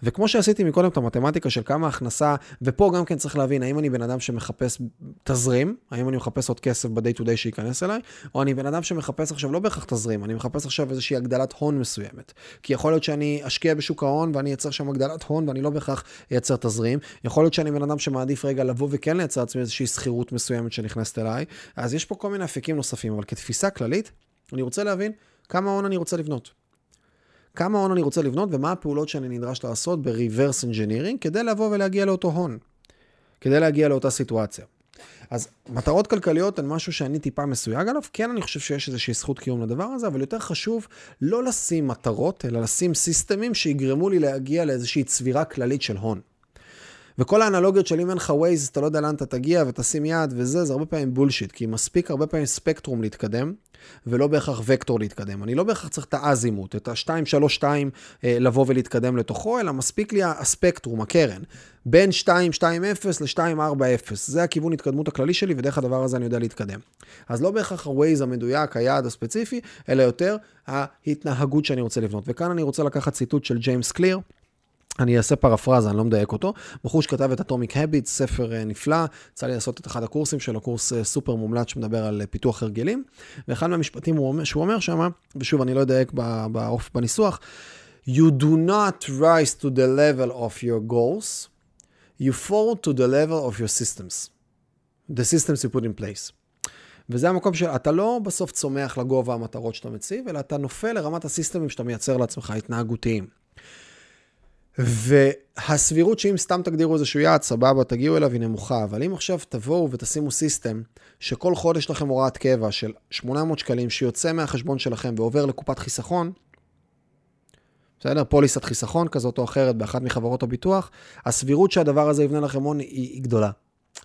וכמו שעשיתי מקודם את המתמטיקה של כמה הכנסה, ופה גם כן צריך להבין, האם אני בן אדם שמחפש תזרים, האם אני מחפש עוד כסף ב-day to day שייכנס אליי, או אני בן אדם שמחפש עכשיו לא בהכרח תזרים, אני מחפש עכשיו איזושהי הגדלת הון מסוימת. כי יכול להיות שאני אשקיע בשוק ההון ואני אייצר שם הגדלת הון ואני לא בהכרח אייצר תזרים. יכול להיות שאני בן אדם שמעדיף רגע לבוא וכן לייצר לעצמי איזושהי שכירות מסוימת שנכנסת אליי. אז יש פה כל מיני אפיקים נוספים, אבל כתפיסה כללית, אני רוצה להבין כמה הון אני רוצה לבנות. כמה הון אני רוצה לבנות ומה הפעולות שאני נדרש לעשות ב-reverse engineering כדי לבוא ולהגיע לאותו הון, כדי להגיע לאותה סיטואציה. אז מטרות כלכליות הן משהו שאני טיפה מסויג עליו, כן אני חושב שיש איזושהי זכות קיום לדבר הזה, אבל יותר חשוב לא לשים מטרות, אלא לשים סיסטמים שיגרמו לי להגיע לאיזושהי צבירה כללית של הון. וכל האנלוגיות של אם אין לך ווייז, אתה לא יודע לאן אתה תגיע ותשים יד וזה, זה הרבה פעמים בולשיט, כי מספיק הרבה פעמים ספקטרום להתקדם, ולא בהכרח וקטור להתקדם. אני לא בהכרח צריך את האזימוט, את ה-232 אה, לבוא ולהתקדם לתוכו, אלא מספיק לי הספקטרום, הקרן, בין 220 ל-240. זה הכיוון התקדמות הכללי שלי, ודרך הדבר הזה אני יודע להתקדם. אז לא בהכרח ה-Waze המדויק, היעד הספציפי, אלא יותר ההתנהגות שאני רוצה לבנות. וכאן אני רוצה לקחת ציטוט של ג'יימס קליר. אני אעשה פרפרזה, אני לא מדייק אותו. בחור שכתב את אטומיק הביט, ספר אה, נפלא, יצא לי לעשות את אחד הקורסים שלו, קורס אה, סופר מומלץ שמדבר על אה, פיתוח הרגלים. ואחד מהמשפטים אומר, שהוא אומר שם, ושוב, אני לא אדייק בניסוח, You do not rise to the level of your goals, you fall to the level of your systems. The systems you put in place. וזה המקום שאתה לא בסוף צומח לגובה המטרות שאתה מציב, אלא אתה נופל לרמת הסיסטמים שאתה מייצר לעצמך, התנהגותיים. והסבירות שאם סתם תגדירו איזשהו יעד, סבבה, תגיעו אליו, היא נמוכה. אבל אם עכשיו תבואו ותשימו סיסטם, שכל חודש לכם הוראת קבע של 800 שקלים שיוצא מהחשבון שלכם ועובר לקופת חיסכון, בסדר? פוליסת חיסכון כזאת או אחרת באחת מחברות הביטוח, הסבירות שהדבר הזה יבנה לכם הון היא, גדולה.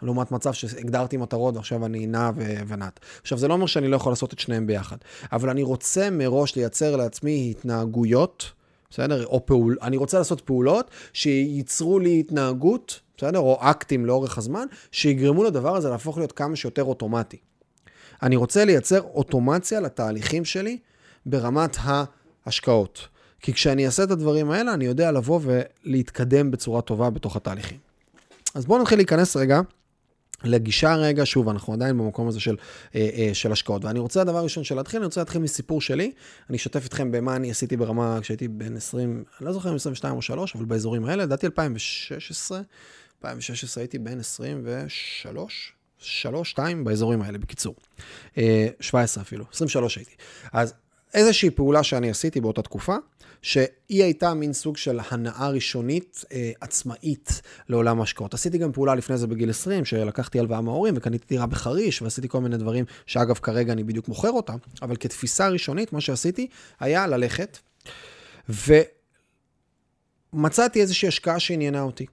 לעומת מצב שהגדרתי מטרות ועכשיו אני נע ונעת. עכשיו, זה לא אומר שאני לא יכול לעשות את שניהם ביחד, אבל אני רוצה מראש לייצר לעצמי התנהגויות, בסדר? או פעול, אני רוצה לעשות פעולות שייצרו לי התנהגות, בסדר? או אקטים לאורך הזמן, שיגרמו לדבר הזה להפוך להיות כמה שיותר אוטומטי. אני רוצה לייצר אוטומציה לתהליכים שלי ברמת ההשקעות. כי כשאני אעשה את הדברים האלה, אני יודע לבוא ולהתקדם בצורה טובה בתוך התהליכים. אז בואו נתחיל להיכנס רגע לגישה רגע, שוב, אנחנו עדיין במקום הזה של, אה, אה, של השקעות. ואני רוצה, הדבר הראשון של להתחיל, אני רוצה להתחיל מסיפור שלי. אני אשתף אתכם במה אני עשיתי ברמה, כשהייתי בן 20, אני לא זוכר אם 22 או 3, אבל באזורים האלה, לדעתי 2016, 2016 הייתי בן 23, 3, 2, באזורים האלה, בקיצור. 17 אה, אפילו, 23 הייתי. אז איזושהי פעולה שאני עשיתי באותה תקופה, שהיא הייתה מין סוג של הנאה ראשונית אה, עצמאית לעולם ההשקעות. עשיתי גם פעולה לפני זה בגיל 20, שלקחתי הלוואה מההורים וקניתי דירה בחריש, ועשיתי כל מיני דברים שאגב כרגע אני בדיוק מוכר אותה, אבל כתפיסה ראשונית, מה שעשיתי היה ללכת, ומצאתי איזושהי השקעה שעניינה אותי.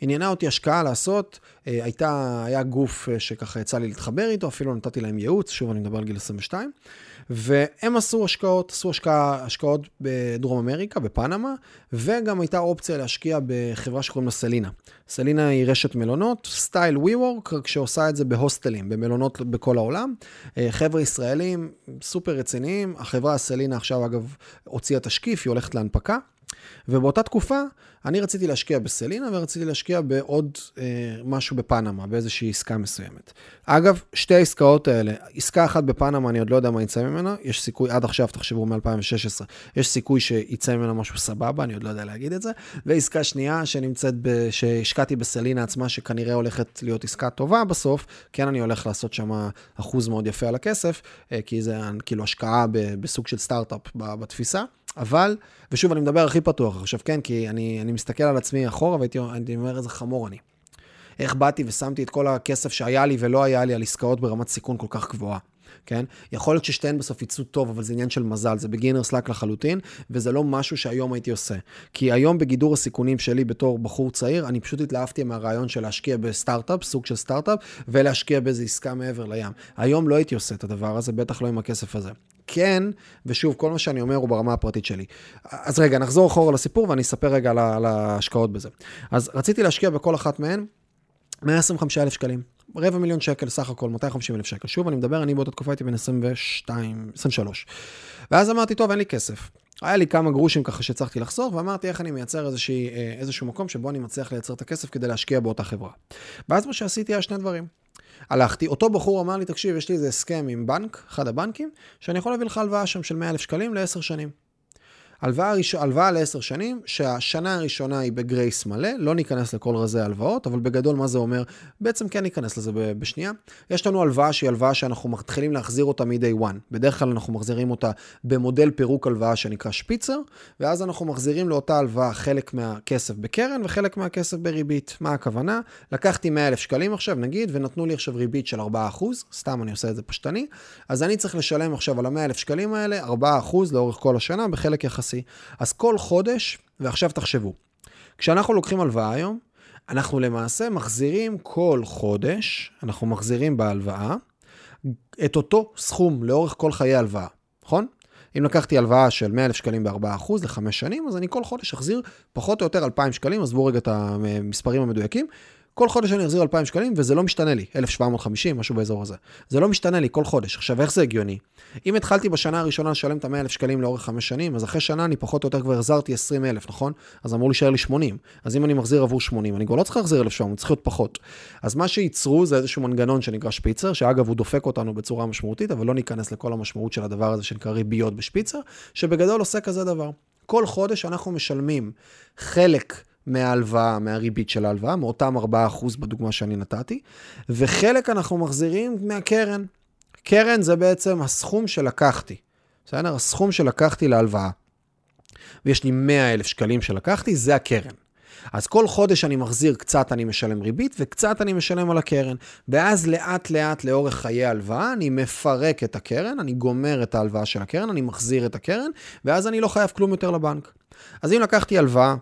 עניינה אותי השקעה לעשות, אה, הייתה, היה גוף אה, שככה יצא לי להתחבר איתו, אפילו נתתי להם ייעוץ, שוב אני מדבר על גיל 22, והם עשו השקעות, עשו השקעה, השקעות בדרום אמריקה, בפנמה, וגם הייתה אופציה להשקיע בחברה שקוראים לה סלינה. סלינה היא רשת מלונות, סטייל WeWork, רק שעושה את זה בהוסטלים, במלונות בכל העולם. אה, חבר'ה ישראלים סופר רציניים, החברה סלינה עכשיו אגב הוציאה תשקיף, היא הולכת להנפקה. ובאותה תקופה, אני רציתי להשקיע בסלינה ורציתי להשקיע בעוד אה, משהו בפנמה, באיזושהי עסקה מסוימת. אגב, שתי העסקאות האלה, עסקה אחת בפנמה, אני עוד לא יודע מה יצא ממנה, יש סיכוי, עד עכשיו, תחשבו מ-2016, יש סיכוי שיצא ממנה משהו סבבה, אני עוד לא יודע להגיד את זה, ועסקה שנייה שנמצאת, ב, שהשקעתי בסלינה עצמה, שכנראה הולכת להיות עסקה טובה בסוף, כן אני הולך לעשות שם אחוז מאוד יפה על הכסף, אה, כי זה כאילו השקעה בסוג של סטארט-אפ בתפיסה. אבל, ושוב, אני מדבר הכי פתוח עכשיו, כן? כי אני, אני מסתכל על עצמי אחורה והייתי אומר איזה חמור אני. איך באתי ושמתי את כל הכסף שהיה לי ולא היה לי על עסקאות ברמת סיכון כל כך גבוהה. כן? יכול להיות ששתיהן בסוף יצאו טוב, אבל זה עניין של מזל, זה beginner's luck לחלוטין, וזה לא משהו שהיום הייתי עושה. כי היום בגידור הסיכונים שלי בתור בחור צעיר, אני פשוט התלהבתי מהרעיון של להשקיע בסטארט-אפ, סוג של סטארט-אפ, ולהשקיע באיזו עסקה מעבר לים. היום לא הייתי עושה את הדבר הזה, בטח לא עם הכסף הזה. כן, ושוב, כל מה שאני אומר הוא ברמה הפרטית שלי. אז רגע, נחזור אחורה לסיפור ואני אספר רגע על ההשקעות בזה. אז רציתי להשקיע בכל אחת מהן 125,000 שקלים. רבע מיליון שקל סך הכל, 250 אלף שקל. שוב, אני מדבר, אני באותה תקופה הייתי בן 22, 23. ואז אמרתי, טוב, אין לי כסף. היה לי כמה גרושים ככה שהצלחתי לחסוך, ואמרתי איך אני מייצר אה, איזשהו מקום שבו אני מצליח לייצר את הכסף כדי להשקיע באותה חברה. ואז מה שעשיתי היה שני דברים. הלכתי, אותו בחור אמר לי, תקשיב, יש לי איזה הסכם עם בנק, אחד הבנקים, שאני יכול להביא לך הלוואה שם של 100 אלף שקלים לעשר שנים. הלוואה, ראש... הלוואה לעשר שנים, שהשנה הראשונה היא בגרייס מלא, לא ניכנס לכל רזי ההלוואות, אבל בגדול מה זה אומר? בעצם כן ניכנס לזה בשנייה. יש לנו הלוואה שהיא הלוואה שאנחנו מתחילים להחזיר אותה מ-day one. בדרך כלל אנחנו מחזירים אותה במודל פירוק הלוואה שנקרא שפיצר, ואז אנחנו מחזירים לאותה הלוואה חלק מהכסף בקרן וחלק מהכסף בריבית. מה הכוונה? לקחתי 100 אלף שקלים עכשיו, נגיד, ונתנו לי עכשיו ריבית של 4%, סתם אני עושה את זה פשטני, אז אני צריך לשלם עכשיו על ה-100 אלף שקלים האלה 4% לאורך כל השנה בחלק יחסי. יחסי. אז כל חודש, ועכשיו תחשבו, כשאנחנו לוקחים הלוואה היום, אנחנו למעשה מחזירים כל חודש, אנחנו מחזירים בהלוואה, את אותו סכום לאורך כל חיי הלוואה, נכון? אם לקחתי הלוואה של 100,000 שקלים ב-4% לחמש שנים, אז אני כל חודש אחזיר פחות או יותר 2,000 שקלים, עזבו רגע את המספרים המדויקים, כל חודש אני אחזיר 2,000 שקלים, וזה לא משתנה לי, 1,750, משהו באזור הזה. זה לא משתנה לי כל חודש. עכשיו, איך זה הגיוני? אם התחלתי בשנה הראשונה לשלם את ה-100,000 שקלים לאורך 5 שנים, אז אחרי שנה אני פחות או יותר כבר החזרתי 20,000, נכון? אז אמור להישאר לי 80. אז אם אני מחזיר עבור 80, אני כבר לא צריך להחזיר 1,700, צריך להיות פחות. אז מה שייצרו זה איזשהו מנגנון שנקרא שפיצר, שאגב, הוא דופק אותנו בצורה משמעותית, אבל לא ניכנס לכל המשמעות של הדבר הזה שנקרא ריביות בשפיצר, שבגדול עושה כזה דבר. כל חודש אנחנו משלמים חלק מההלוואה, מהריבית של ההלוואה, מאותם 4% בדוגמה שאני נתתי, וחלק אנחנו מחזירים מהקרן. קרן זה בעצם הסכום שלקחתי, בסדר? הסכום שלקחתי להלוואה. ויש לי 100 אלף שקלים שלקחתי, זה הקרן. אז כל חודש אני מחזיר קצת אני משלם ריבית וקצת אני משלם על הקרן. ואז לאט לאט לאורך חיי ההלוואה אני מפרק את הקרן, אני גומר את ההלוואה של הקרן, אני מחזיר את הקרן, ואז אני לא חייב כלום יותר לבנק. אז אם לקחתי הלוואה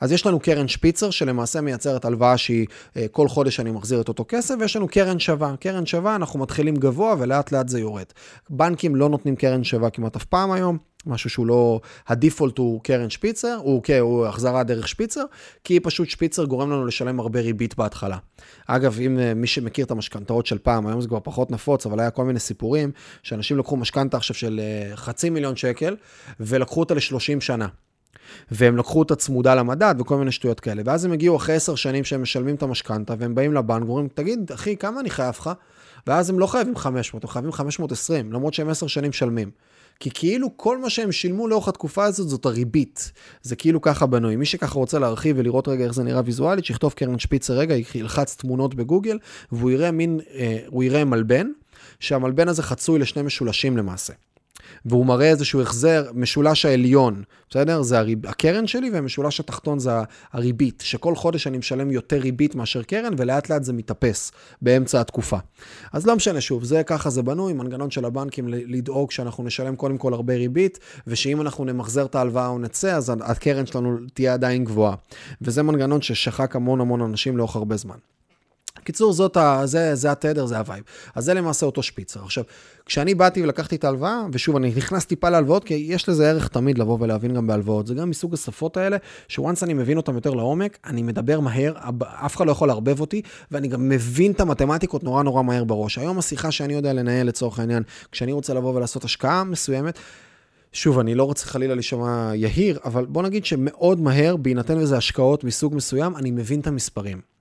אז יש לנו קרן שפיצר, שלמעשה מייצרת הלוואה שהיא אה, כל חודש אני מחזיר את אותו כסף, ויש לנו קרן שווה. קרן שווה, אנחנו מתחילים גבוה ולאט לאט זה יורד. בנקים לא נותנים קרן שווה כמעט אף פעם היום. משהו שהוא לא, הדיפולט הוא קרן שפיצר, הוא, כן, הוא החזרה דרך שפיצר, כי פשוט שפיצר גורם לנו לשלם הרבה ריבית בהתחלה. אגב, אם אה, מי שמכיר את המשכנתאות של פעם, היום זה כבר פחות נפוץ, אבל היה כל מיני סיפורים, שאנשים לקחו משכנתה עכשיו של אה, חצי מיליון שקל, ולקחו אותה ל-30 שנה. והם לקחו אותה צמודה למדד וכל מיני שטויות כאלה. ואז הם הגיעו אחרי עשר שנים שהם משלמים את המשכנתה, והם באים לבנק ואומרים, תגיד, אחי, כמה אני חייב לך? ואז הם לא חייבים 500, הם חייבים 520, למרות שהם עשר שנים משלמים. כי כאילו כל מה שהם שילמו לאורך התקופה הזאת זאת הריבית. זה כאילו ככה בנוי. מי שככה רוצה להרחיב ולראות רגע איך זה נראה ויזואלית, שיכתוב קרן שפיצר רגע, ילחץ תמונות בגוגל, והוא יראה מין, אה, הוא יראה מלבן, שהמלבן הזה חצוי לשני משולשים למעשה. והוא מראה איזשהו החזר, משולש העליון, בסדר? זה הריב, הקרן שלי, והמשולש התחתון זה הריבית, שכל חודש אני משלם יותר ריבית מאשר קרן, ולאט לאט זה מתאפס באמצע התקופה. אז לא משנה, שוב, זה ככה זה בנוי, מנגנון של הבנקים לדאוג שאנחנו נשלם קודם כל הרבה ריבית, ושאם אנחנו נמחזר את ההלוואה או נצא, אז הקרן שלנו תהיה עדיין גבוהה. וזה מנגנון ששחק המון המון אנשים לאורך הרבה זמן. קיצור, זאת ה, זה, זה התדר, זה הווייב. אז זה למעשה אותו שפיצר. עכשיו, כשאני באתי ולקחתי את ההלוואה, ושוב, אני נכנס טיפה להלוואות, כי יש לזה ערך תמיד לבוא ולהבין גם בהלוואות. זה גם מסוג השפות האלה, ש once אני מבין אותם יותר לעומק, אני מדבר מהר, אף אחד לא יכול לערבב אותי, ואני גם מבין את המתמטיקות נורא נורא מהר בראש. היום השיחה שאני יודע לנהל לצורך העניין, כשאני רוצה לבוא ולעשות השקעה מסוימת, שוב, אני לא רוצה חלילה להישמע יהיר, אבל בוא נגיד שמאוד מהר, בהינתן וזה השקעות מסוג מסוים, אני מבין את המספרים.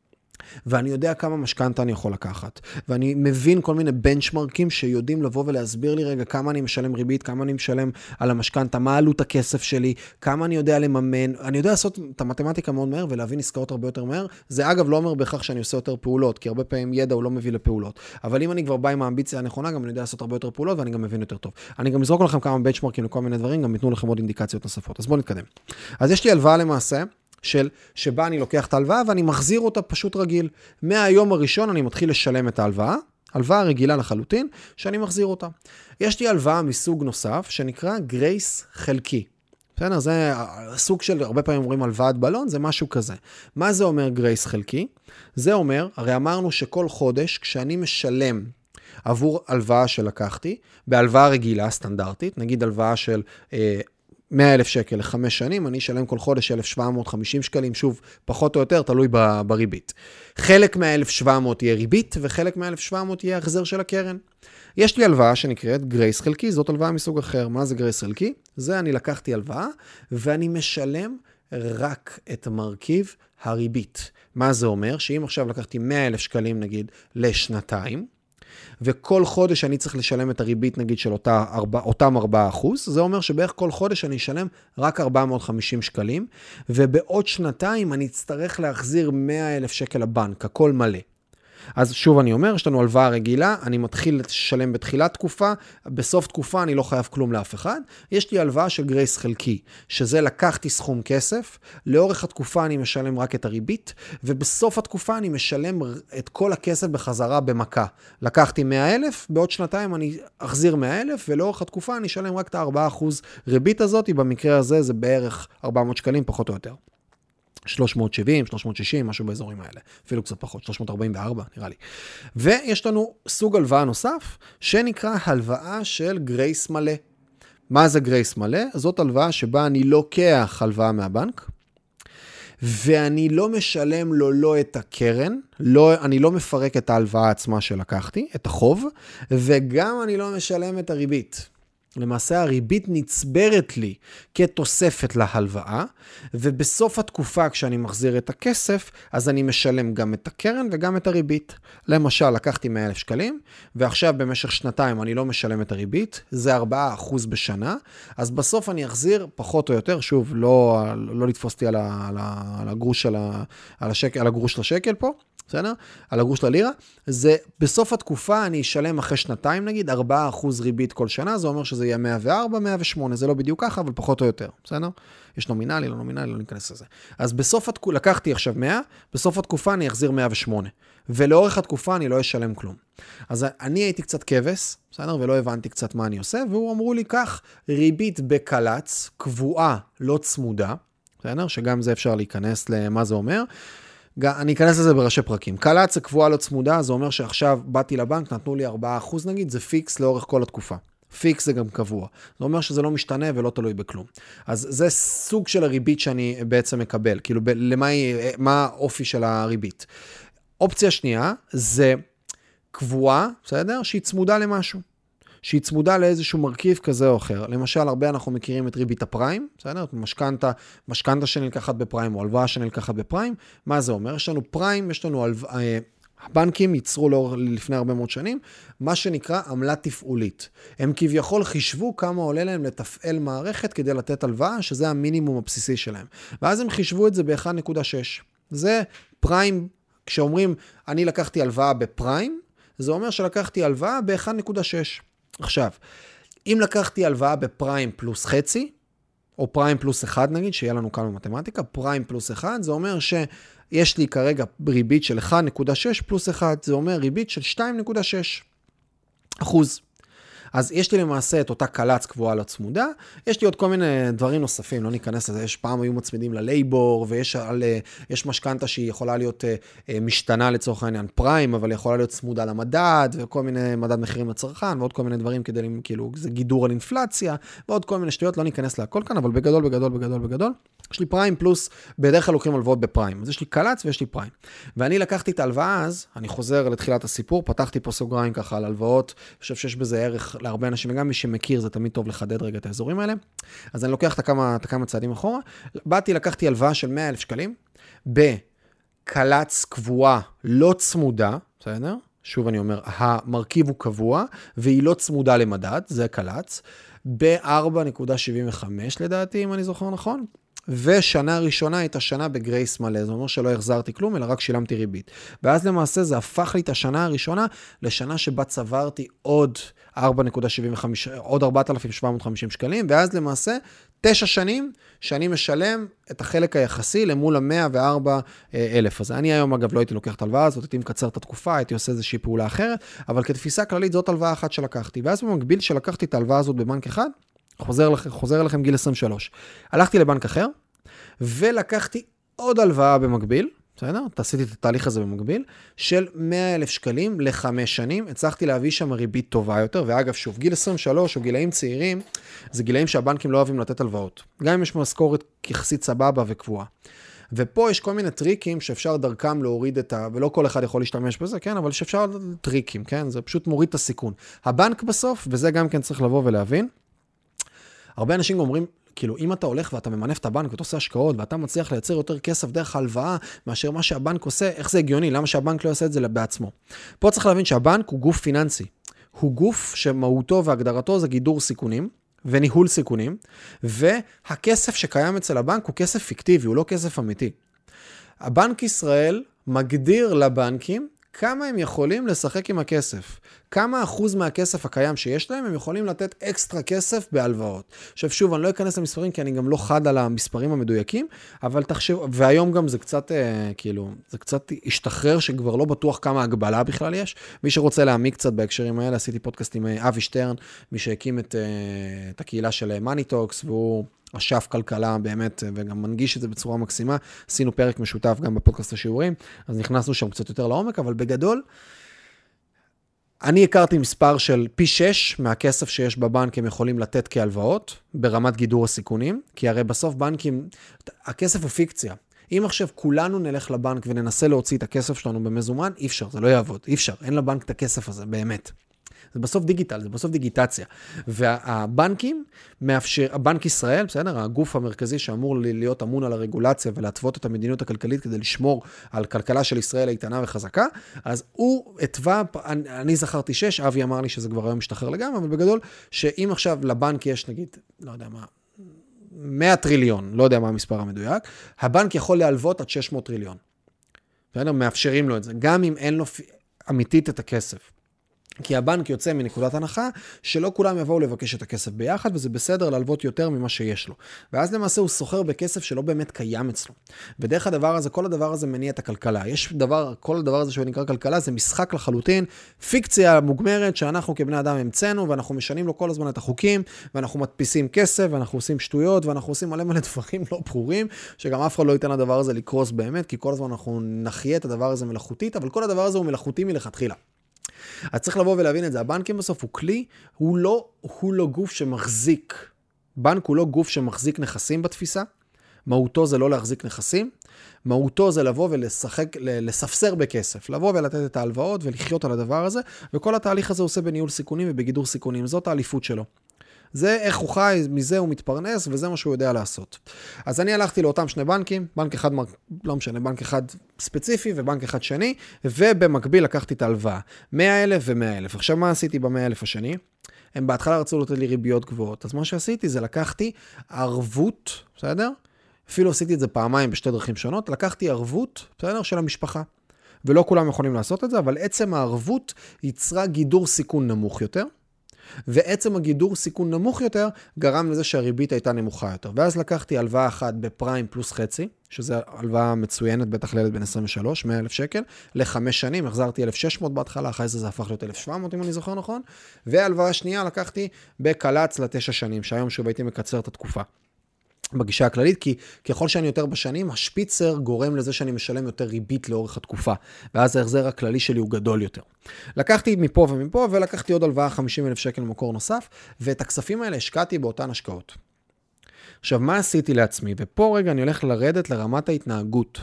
ואני יודע כמה משכנתה אני יכול לקחת. ואני מבין כל מיני בנצ'מרקים שיודעים לבוא ולהסביר לי רגע כמה אני משלם ריבית, כמה אני משלם על המשכנתה, מה עלות הכסף שלי, כמה אני יודע לממן. אני יודע לעשות את המתמטיקה מאוד מהר ולהבין עסקאות הרבה יותר מהר. זה אגב לא אומר בהכרח שאני עושה יותר פעולות, כי הרבה פעמים ידע הוא לא מביא לפעולות. אבל אם אני כבר בא עם האמביציה הנכונה, גם אני יודע לעשות הרבה יותר פעולות ואני גם מבין יותר טוב. אני גם אזרוק לכם כמה בנצ'מרקים לכל מיני דברים, גם ייתנו לכם עוד אינדיקציות נוספות. אז בואו נתקדם. אז יש לי הלוואה למעשה. של שבה אני לוקח את ההלוואה ואני מחזיר אותה פשוט רגיל. מהיום הראשון אני מתחיל לשלם את ההלוואה, הלוואה רגילה לחלוטין, שאני מחזיר אותה. יש לי הלוואה מסוג נוסף שנקרא גרייס חלקי. בסדר? זה סוג של, הרבה פעמים אומרים הלוואת בלון, זה משהו כזה. מה זה אומר גרייס חלקי? זה אומר, הרי אמרנו שכל חודש, כשאני משלם עבור הלוואה שלקחתי, בהלוואה רגילה, סטנדרטית, נגיד הלוואה של אה, 100 אלף שקל לחמש שנים, אני אשלם כל חודש 1,750 שקלים, שוב, פחות או יותר, תלוי בריבית. חלק מה-1,700 יהיה ריבית, וחלק מה-1,700 יהיה החזר של הקרן. יש לי הלוואה שנקראת גרייס חלקי, זאת הלוואה מסוג אחר. מה זה גרייס חלקי? זה אני לקחתי הלוואה, ואני משלם רק את מרכיב הריבית. מה זה אומר? שאם עכשיו לקחתי 100 אלף שקלים, נגיד, לשנתיים, וכל חודש אני צריך לשלם את הריבית נגיד של אותה, ארבע, אותם 4 זה אומר שבערך כל חודש אני אשלם רק 450 שקלים, ובעוד שנתיים אני אצטרך להחזיר 100 אלף שקל לבנק, הכל מלא. אז שוב אני אומר, יש לנו הלוואה רגילה, אני מתחיל לשלם בתחילת תקופה, בסוף תקופה אני לא חייב כלום לאף אחד. יש לי הלוואה של גרייס חלקי, שזה לקחתי סכום כסף, לאורך התקופה אני משלם רק את הריבית, ובסוף התקופה אני משלם את כל הכסף בחזרה במכה. לקחתי 100,000, בעוד שנתיים אני אחזיר 100,000, ולאורך התקופה אני אשלם רק את ה-4% ריבית הזאת, במקרה הזה זה בערך 400 שקלים פחות או יותר. 370, 360, משהו באזורים האלה, אפילו קצת פחות, 344 נראה לי. ויש לנו סוג הלוואה נוסף, שנקרא הלוואה של גרייס מלא. מה זה גרייס מלא? זאת הלוואה שבה אני לוקח הלוואה מהבנק, ואני לא משלם לו לא את הקרן, לא, אני לא מפרק את ההלוואה עצמה שלקחתי, את החוב, וגם אני לא משלם את הריבית. למעשה הריבית נצברת לי כתוספת להלוואה, ובסוף התקופה כשאני מחזיר את הכסף, אז אני משלם גם את הקרן וגם את הריבית. למשל, לקחתי 100,000 שקלים, ועכשיו במשך שנתיים אני לא משלם את הריבית, זה 4% בשנה, אז בסוף אני אחזיר פחות או יותר, שוב, לא, לא לתפוס אותי על, על, על הגרוש, על, השקל, על הגרוש לשקל פה, בסדר? על הגרוש ללירה, זה בסוף התקופה אני אשלם אחרי שנתיים נגיד 4% ריבית כל שנה, זה אומר שזה יהיה 104, 108, זה לא בדיוק ככה, אבל פחות או יותר, בסדר? יש נומינלי, לא נומינלי, לא ניכנס לזה. אז בסוף התקופה, לקחתי עכשיו 100, בסוף התקופה אני אחזיר 108, ולאורך התקופה אני לא אשלם כלום. אז אני הייתי קצת כבש, בסדר? ולא הבנתי קצת מה אני עושה, והוא אמרו לי כך, ריבית בקל"צ, קבועה, לא צמודה, בסדר? שגם זה אפשר להיכנס למה זה אומר. אני אכנס לזה בראשי פרקים. קל"צ זה קבועה לא צמודה, זה אומר שעכשיו באתי לבנק, נתנו לי 4% נגיד, זה fix לאורך כל התקופה. fix זה גם קבוע. זה אומר שזה לא משתנה ולא תלוי בכלום. אז זה סוג של הריבית שאני בעצם מקבל, כאילו ב- למה היא, מה האופי של הריבית. אופציה שנייה זה קבועה, בסדר? שהיא צמודה למשהו. שהיא צמודה לאיזשהו מרכיב כזה או אחר. למשל, הרבה אנחנו מכירים את ריבית הפריים, בסדר? משכנתה, משכנתה שנלקחת בפריים או הלוואה שנלקחת בפריים. מה זה אומר? יש לנו פריים, יש לנו הלוואה... אה, הבנקים ייצרו לאור, לפני הרבה מאוד שנים, מה שנקרא עמלה תפעולית. הם כביכול חישבו כמה עולה להם לתפעל מערכת כדי לתת הלוואה, שזה המינימום הבסיסי שלהם. ואז הם חישבו את זה ב-1.6. זה פריים, כשאומרים, אני לקחתי הלוואה בפריים, זה אומר שלקחתי הלוואה ב-1.6. עכשיו, אם לקחתי הלוואה בפריים פלוס חצי, או פריים פלוס אחד נגיד, שיהיה לנו כאן במתמטיקה, פריים פלוס אחד, זה אומר שיש לי כרגע ריבית של 1.6 פלוס 1, זה אומר ריבית של 2.6 אחוז. אז יש לי למעשה את אותה קל"צ קבועה לצמודה, יש לי עוד כל מיני דברים נוספים, לא ניכנס לזה, יש פעם היו מצמידים ללייבור, ויש על, יש משכנתה שהיא יכולה להיות אה, אה, משתנה לצורך העניין פריים, אבל יכולה להיות צמודה למדד, וכל מיני מדד מחירים לצרכן, ועוד כל מיני דברים כדי, כאילו, זה גידור על אינפלציה, ועוד כל מיני שטויות, לא ניכנס להכל כאן, אבל בגדול, בגדול, בגדול, בגדול. יש לי פריים פלוס, בדרך כלל לוקחים הלוואות בפריים. אז יש לי קל"צ ויש לי פריים. ואני לקחתי את ההלוואה אז, אני חוזר לתחילת הסיפור, פתחתי פה סוגריים ככה על הלוואות, אני חושב שיש בזה ערך להרבה אנשים, וגם מי שמכיר, זה תמיד טוב לחדד רגע את האזורים האלה. אז אני לוקח את הכמה, את הכמה צעדים אחורה. באתי, לקחתי הלוואה של 100,000 שקלים, בקל"צ קבועה לא צמודה, בסדר? שוב אני אומר, המרכיב הוא קבוע, והיא לא צמודה למדד, זה קל"צ, ב-4.75 לדעתי, אם אני זוכר נכון. ושנה ראשונה הייתה שנה בגרייס מלא, זה אומר שלא החזרתי כלום, אלא רק שילמתי ריבית. ואז למעשה זה הפך לי את השנה הראשונה לשנה שבה צברתי עוד 4.75, עוד 4,750 שקלים, ואז למעשה תשע שנים שאני משלם את החלק היחסי למול ה-104 אלף הזה. אני היום, אגב, לא הייתי לוקח את ההלוואה הזאת, הייתי מקצר את התקופה, הייתי עושה איזושהי פעולה אחרת, אבל כתפיסה כללית זאת הלוואה אחת שלקחתי. ואז במקביל שלקחתי את ההלוואה הזאת בבנק אחד, חוזר, חוזר אליכם גיל 23. הלכתי לבנק אחר, ולקחתי עוד הלוואה במקביל, בסדר? עשיתי את התהליך הזה במקביל, של 100 אלף שקלים לחמש שנים. הצלחתי להביא שם ריבית טובה יותר, ואגב, שוב, גיל 23 או גילאים צעירים, זה גילאים שהבנקים לא אוהבים לתת הלוואות. גם אם יש משכורת יחסית סבבה וקבועה. ופה יש כל מיני טריקים שאפשר דרכם להוריד את ה... ולא כל אחד יכול להשתמש בזה, כן? אבל שאפשר טריקים, כן? זה פשוט מוריד את הסיכון. הבנק בסוף, וזה גם כן צריך לבוא ולהבין, הרבה אנשים אומרים, כאילו, אם אתה הולך ואתה ממנף את הבנק ואתה עושה השקעות ואתה מצליח לייצר יותר כסף דרך ההלוואה מאשר מה שהבנק עושה, איך זה הגיוני? למה שהבנק לא יעשה את זה בעצמו? פה צריך להבין שהבנק הוא גוף פיננסי. הוא גוף שמהותו והגדרתו זה גידור סיכונים. וניהול סיכונים, והכסף שקיים אצל הבנק הוא כסף פיקטיבי, הוא לא כסף אמיתי. הבנק ישראל מגדיר לבנקים כמה הם יכולים לשחק עם הכסף. כמה אחוז מהכסף הקיים שיש להם, הם יכולים לתת אקסטרה כסף בהלוואות. עכשיו שוב, אני לא אכנס למספרים כי אני גם לא חד על המספרים המדויקים, אבל תחשבו, והיום גם זה קצת, אה, כאילו, זה קצת השתחרר שכבר לא בטוח כמה הגבלה בכלל יש. מי שרוצה להעמיק קצת בהקשרים האלה, עשיתי פודקאסט עם אה, אבי שטרן, מי שהקים את, אה, את הקהילה של Money Talks, והוא... אשף כלכלה באמת, וגם מנגיש את זה בצורה מקסימה. עשינו פרק משותף גם בפודקאסט השיעורים, אז נכנסנו שם קצת יותר לעומק, אבל בגדול, אני הכרתי מספר של פי 6 מהכסף שיש בבנק הם יכולים לתת כהלוואות, ברמת גידור הסיכונים, כי הרי בסוף בנקים, הכסף הוא פיקציה. אם עכשיו כולנו נלך לבנק וננסה להוציא את הכסף שלנו במזומן, אי אפשר, זה לא יעבוד, אי אפשר, אין לבנק את הכסף הזה, באמת. זה בסוף דיגיטל, זה בסוף דיגיטציה. והבנקים מאפשר, הבנק ישראל, בסדר? הגוף המרכזי שאמור להיות אמון על הרגולציה ולהתוות את המדיניות הכלכלית כדי לשמור על כלכלה של ישראל איתנה וחזקה, אז הוא התווה, אני, אני זכרתי 6, אבי אמר לי שזה כבר היום משתחרר לגמרי, אבל בגדול, שאם עכשיו לבנק יש נגיד, לא יודע מה, 100 טריליון, לא יודע מה המספר המדויק, הבנק יכול להלוות עד 600 טריליון. בסדר? מאפשרים לו את זה, גם אם אין לו אמיתית את הכסף. כי הבנק יוצא מנקודת הנחה שלא כולם יבואו לבקש את הכסף ביחד, וזה בסדר להלוות יותר ממה שיש לו. ואז למעשה הוא סוחר בכסף שלא באמת קיים אצלו. ודרך הדבר הזה, כל הדבר הזה מניע את הכלכלה. יש דבר, כל הדבר הזה שנקרא כלכלה זה משחק לחלוטין, פיקציה מוגמרת שאנחנו כבני אדם המצאנו, ואנחנו משנים לו כל הזמן את החוקים, ואנחנו מדפיסים כסף, ואנחנו עושים שטויות, ואנחנו עושים מלא מלא דברים לא ברורים, שגם אף אחד לא ייתן לדבר הזה לקרוס באמת, כי כל הזמן אנחנו נחיה את הדבר הזה מלאכותית, אבל כל הדבר הזה הוא מלאכותי מלכתחילה. אז צריך לבוא ולהבין את זה. הבנקים בסוף הוא כלי, הוא לא, הוא לא גוף שמחזיק. בנק הוא לא גוף שמחזיק נכסים בתפיסה. מהותו זה לא להחזיק נכסים, מהותו זה לבוא ולשחק, לספסר בכסף, לבוא ולתת את ההלוואות ולחיות על הדבר הזה, וכל התהליך הזה עושה בניהול סיכונים ובגידור סיכונים, זאת האליפות שלו. זה איך הוא חי, מזה הוא מתפרנס, וזה מה שהוא יודע לעשות. אז אני הלכתי לאותם שני בנקים, בנק אחד, לא משנה, בנק אחד ספציפי ובנק אחד שני, ובמקביל לקחתי את ההלוואה. 100,000 ו-100,000. עכשיו, מה עשיתי ב-100,000 השני? הם בהתחלה רצו לתת לי ריביות גבוהות, אז מה שעשיתי זה לקחתי ערבות, בסדר? אפילו עשיתי את זה פעמיים בשתי דרכים שונות, לקחתי ערבות, בסדר? של המשפחה. ולא כולם יכולים לעשות את זה, אבל עצם הערבות ייצרה גידור סיכון נמוך יותר. ועצם הגידור סיכון נמוך יותר גרם לזה שהריבית הייתה נמוכה יותר. ואז לקחתי הלוואה אחת בפריים פלוס חצי, שזה הלוואה מצוינת, בטח לילד בן 23, 100 אלף שקל, לחמש שנים, החזרתי 1,600 בהתחלה, אחרי זה זה הפך להיות 1,700 אם אני זוכר נכון, והלוואה שנייה לקחתי בקל"צ לתשע שנים, שהיום שוב הייתי מקצר את התקופה. בגישה הכללית, כי ככל שאני יותר בשנים, השפיצר גורם לזה שאני משלם יותר ריבית לאורך התקופה, ואז ההחזר הכללי שלי הוא גדול יותר. לקחתי מפה ומפה, ולקחתי עוד הלוואה 50 אלף שקל ממקור נוסף, ואת הכספים האלה השקעתי באותן השקעות. עכשיו, מה עשיתי לעצמי? ופה רגע אני הולך לרדת לרמת ההתנהגות,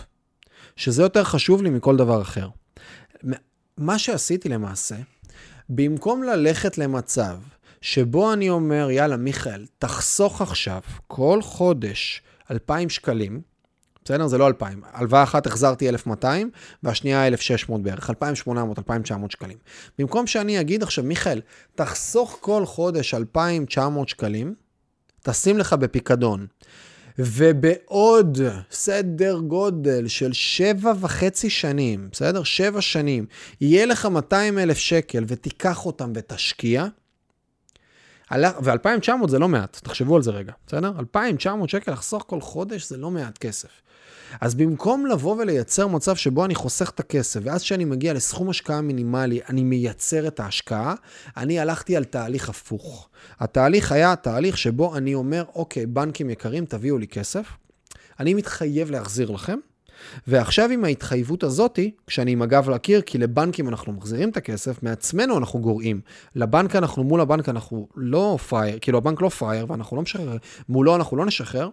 שזה יותר חשוב לי מכל דבר אחר. מה שעשיתי למעשה, במקום ללכת למצב שבו אני אומר, יאללה, מיכאל, תחסוך עכשיו כל חודש 2,000 שקלים, בסדר? זה לא 2,000. הלוואה אחת החזרתי 1,200, והשנייה 1,600 בערך, 2,800, 2,900 שקלים. במקום שאני אגיד עכשיו, מיכאל, תחסוך כל חודש 2,900 שקלים, תשים לך בפיקדון. ובעוד סדר גודל של שבע וחצי שנים, בסדר? שבע שנים, יהיה לך 200 אלף שקל ותיקח אותם ותשקיע, ו-2,900 זה לא מעט, תחשבו על זה רגע, בסדר? 2,900 שקל לחסוך כל חודש זה לא מעט כסף. אז במקום לבוא ולייצר מצב שבו אני חוסך את הכסף, ואז כשאני מגיע לסכום השקעה מינימלי, אני מייצר את ההשקעה, אני הלכתי על תהליך הפוך. התהליך היה תהליך שבו אני אומר, אוקיי, בנקים יקרים, תביאו לי כסף, אני מתחייב להחזיר לכם, ועכשיו עם ההתחייבות הזאתי, כשאני עם הגב לקיר, כי לבנקים אנחנו מחזירים את הכסף, מעצמנו אנחנו גורעים. לבנק אנחנו, מול הבנק אנחנו לא פרייר, כאילו הבנק לא פרייר ואנחנו לא משחרר, מולו אנחנו לא נשחרר.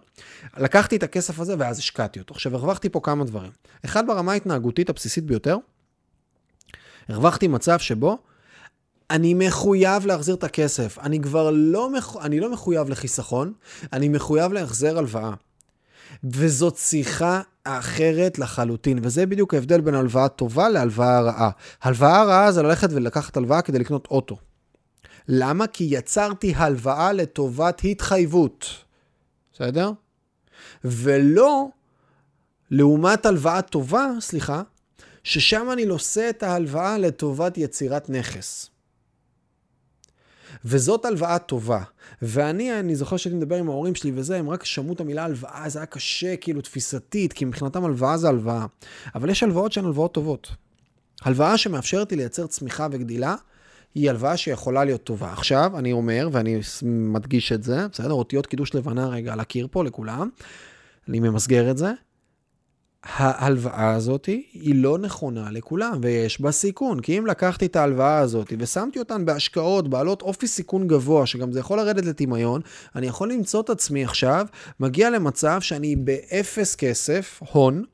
לקחתי את הכסף הזה ואז השקעתי אותו. עכשיו, הרווחתי פה כמה דברים. אחד, ברמה ההתנהגותית הבסיסית ביותר, הרווחתי מצב שבו אני מחויב להחזיר את הכסף. אני כבר לא, מח... אני לא מחויב לחיסכון, אני מחויב להחזר הלוואה. וזאת שיחה אחרת לחלוטין, וזה בדיוק ההבדל בין הלוואה טובה להלוואה רעה. הלוואה רעה זה ללכת ולקחת הלוואה כדי לקנות אוטו. למה? כי יצרתי הלוואה לטובת התחייבות, בסדר? ולא לעומת הלוואה טובה, סליחה, ששם אני נושא את ההלוואה לטובת יצירת נכס. וזאת הלוואה טובה. ואני, אני זוכר שהייתי מדבר עם ההורים שלי וזה, הם רק שמעו את המילה הלוואה, זה היה קשה, כאילו, תפיסתית, כי מבחינתם הלוואה זה הלוואה. אבל יש הלוואות שהן הלוואות טובות. הלוואה שמאפשרת לי לייצר צמיחה וגדילה, היא הלוואה שיכולה להיות טובה. עכשיו, אני אומר, ואני מדגיש את זה, בסדר? אותיות קידוש לבנה רגע על הקיר פה לכולם, אני ממסגר את זה. ההלוואה הזאת היא לא נכונה לכולם, ויש בה סיכון. כי אם לקחתי את ההלוואה הזאת ושמתי אותן בהשקעות בעלות אופי סיכון גבוה, שגם זה יכול לרדת לטמיון, אני יכול למצוא את עצמי עכשיו, מגיע למצב שאני באפס כסף, הון,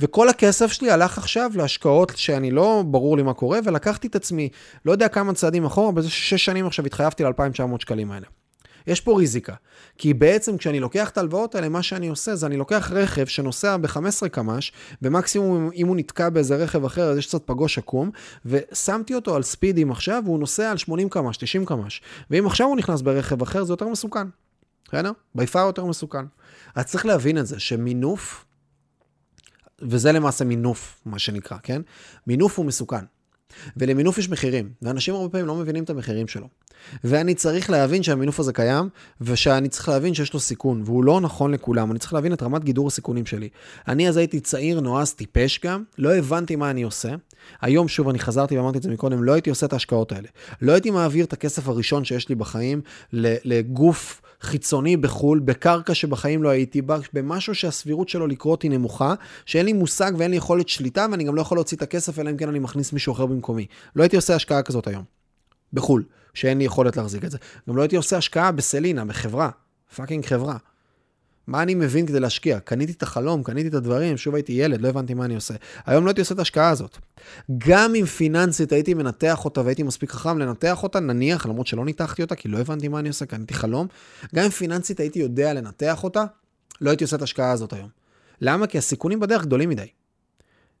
וכל הכסף שלי הלך עכשיו להשקעות שאני לא ברור לי מה קורה, ולקחתי את עצמי, לא יודע כמה צעדים אחורה, בזה שש שנים עכשיו התחייבתי ל-2,900 שקלים האלה. יש פה ריזיקה. כי בעצם כשאני לוקח את ההלוואות האלה, מה שאני עושה זה אני לוקח רכב שנוסע ב-15 קמ"ש, ומקסימום אם הוא נתקע באיזה רכב אחר, אז יש קצת פגוש עקום, ושמתי אותו על ספידים עכשיו, והוא נוסע על 80 קמ"ש, 90 קמ"ש. ואם עכשיו הוא נכנס ברכב אחר, זה יותר מסוכן. בסדר? ביפר יותר מסוכן. אז צריך להבין את זה, שמינוף וזה למעשה מינוף, מה שנקרא, כן? מינוף הוא מסוכן. ולמינוף יש מחירים, ואנשים הרבה פעמים לא מבינים את המחירים שלו. ואני צריך להבין שהמינוף הזה קיים, ושאני צריך להבין שיש לו סיכון, והוא לא נכון לכולם. אני צריך להבין את רמת גידור הסיכונים שלי. אני אז הייתי צעיר, נועז, טיפש גם, לא הבנתי מה אני עושה. היום, שוב, אני חזרתי ואמרתי את זה מקודם, לא הייתי עושה את ההשקעות האלה. לא הייתי מעביר את הכסף הראשון שיש לי בחיים לגוף חיצוני בחו"ל, בקרקע שבחיים לא הייתי בה, במשהו שהסבירות שלו לקרות היא נמוכה, שאין לי מושג ואין לי יכולת שליטה, ואני גם לא יכול להוציא את הכסף, אלא אם כן אני מכניס מישהו אחר במקומי. לא הייתי עושה השקעה כזאת היום. בחו"ל. שאין לי יכולת להחזיק את זה. גם לא הייתי עושה השקעה בסלינה, בחברה, fucking חברה. מה אני מבין כדי להשקיע? קניתי את החלום, קניתי את הדברים, שוב הייתי ילד, לא הבנתי מה אני עושה. היום לא הייתי עושה את ההשקעה הזאת. גם אם פיננסית הייתי מנתח אותה והייתי מספיק חכם לנתח אותה, נניח, למרות שלא ניתחתי אותה, כי לא הבנתי מה אני עושה, קניתי חלום, גם אם פיננסית הייתי יודע לנתח אותה, לא הייתי עושה את ההשקעה הזאת היום. למה? כי הסיכונים בדרך גדולים מדי.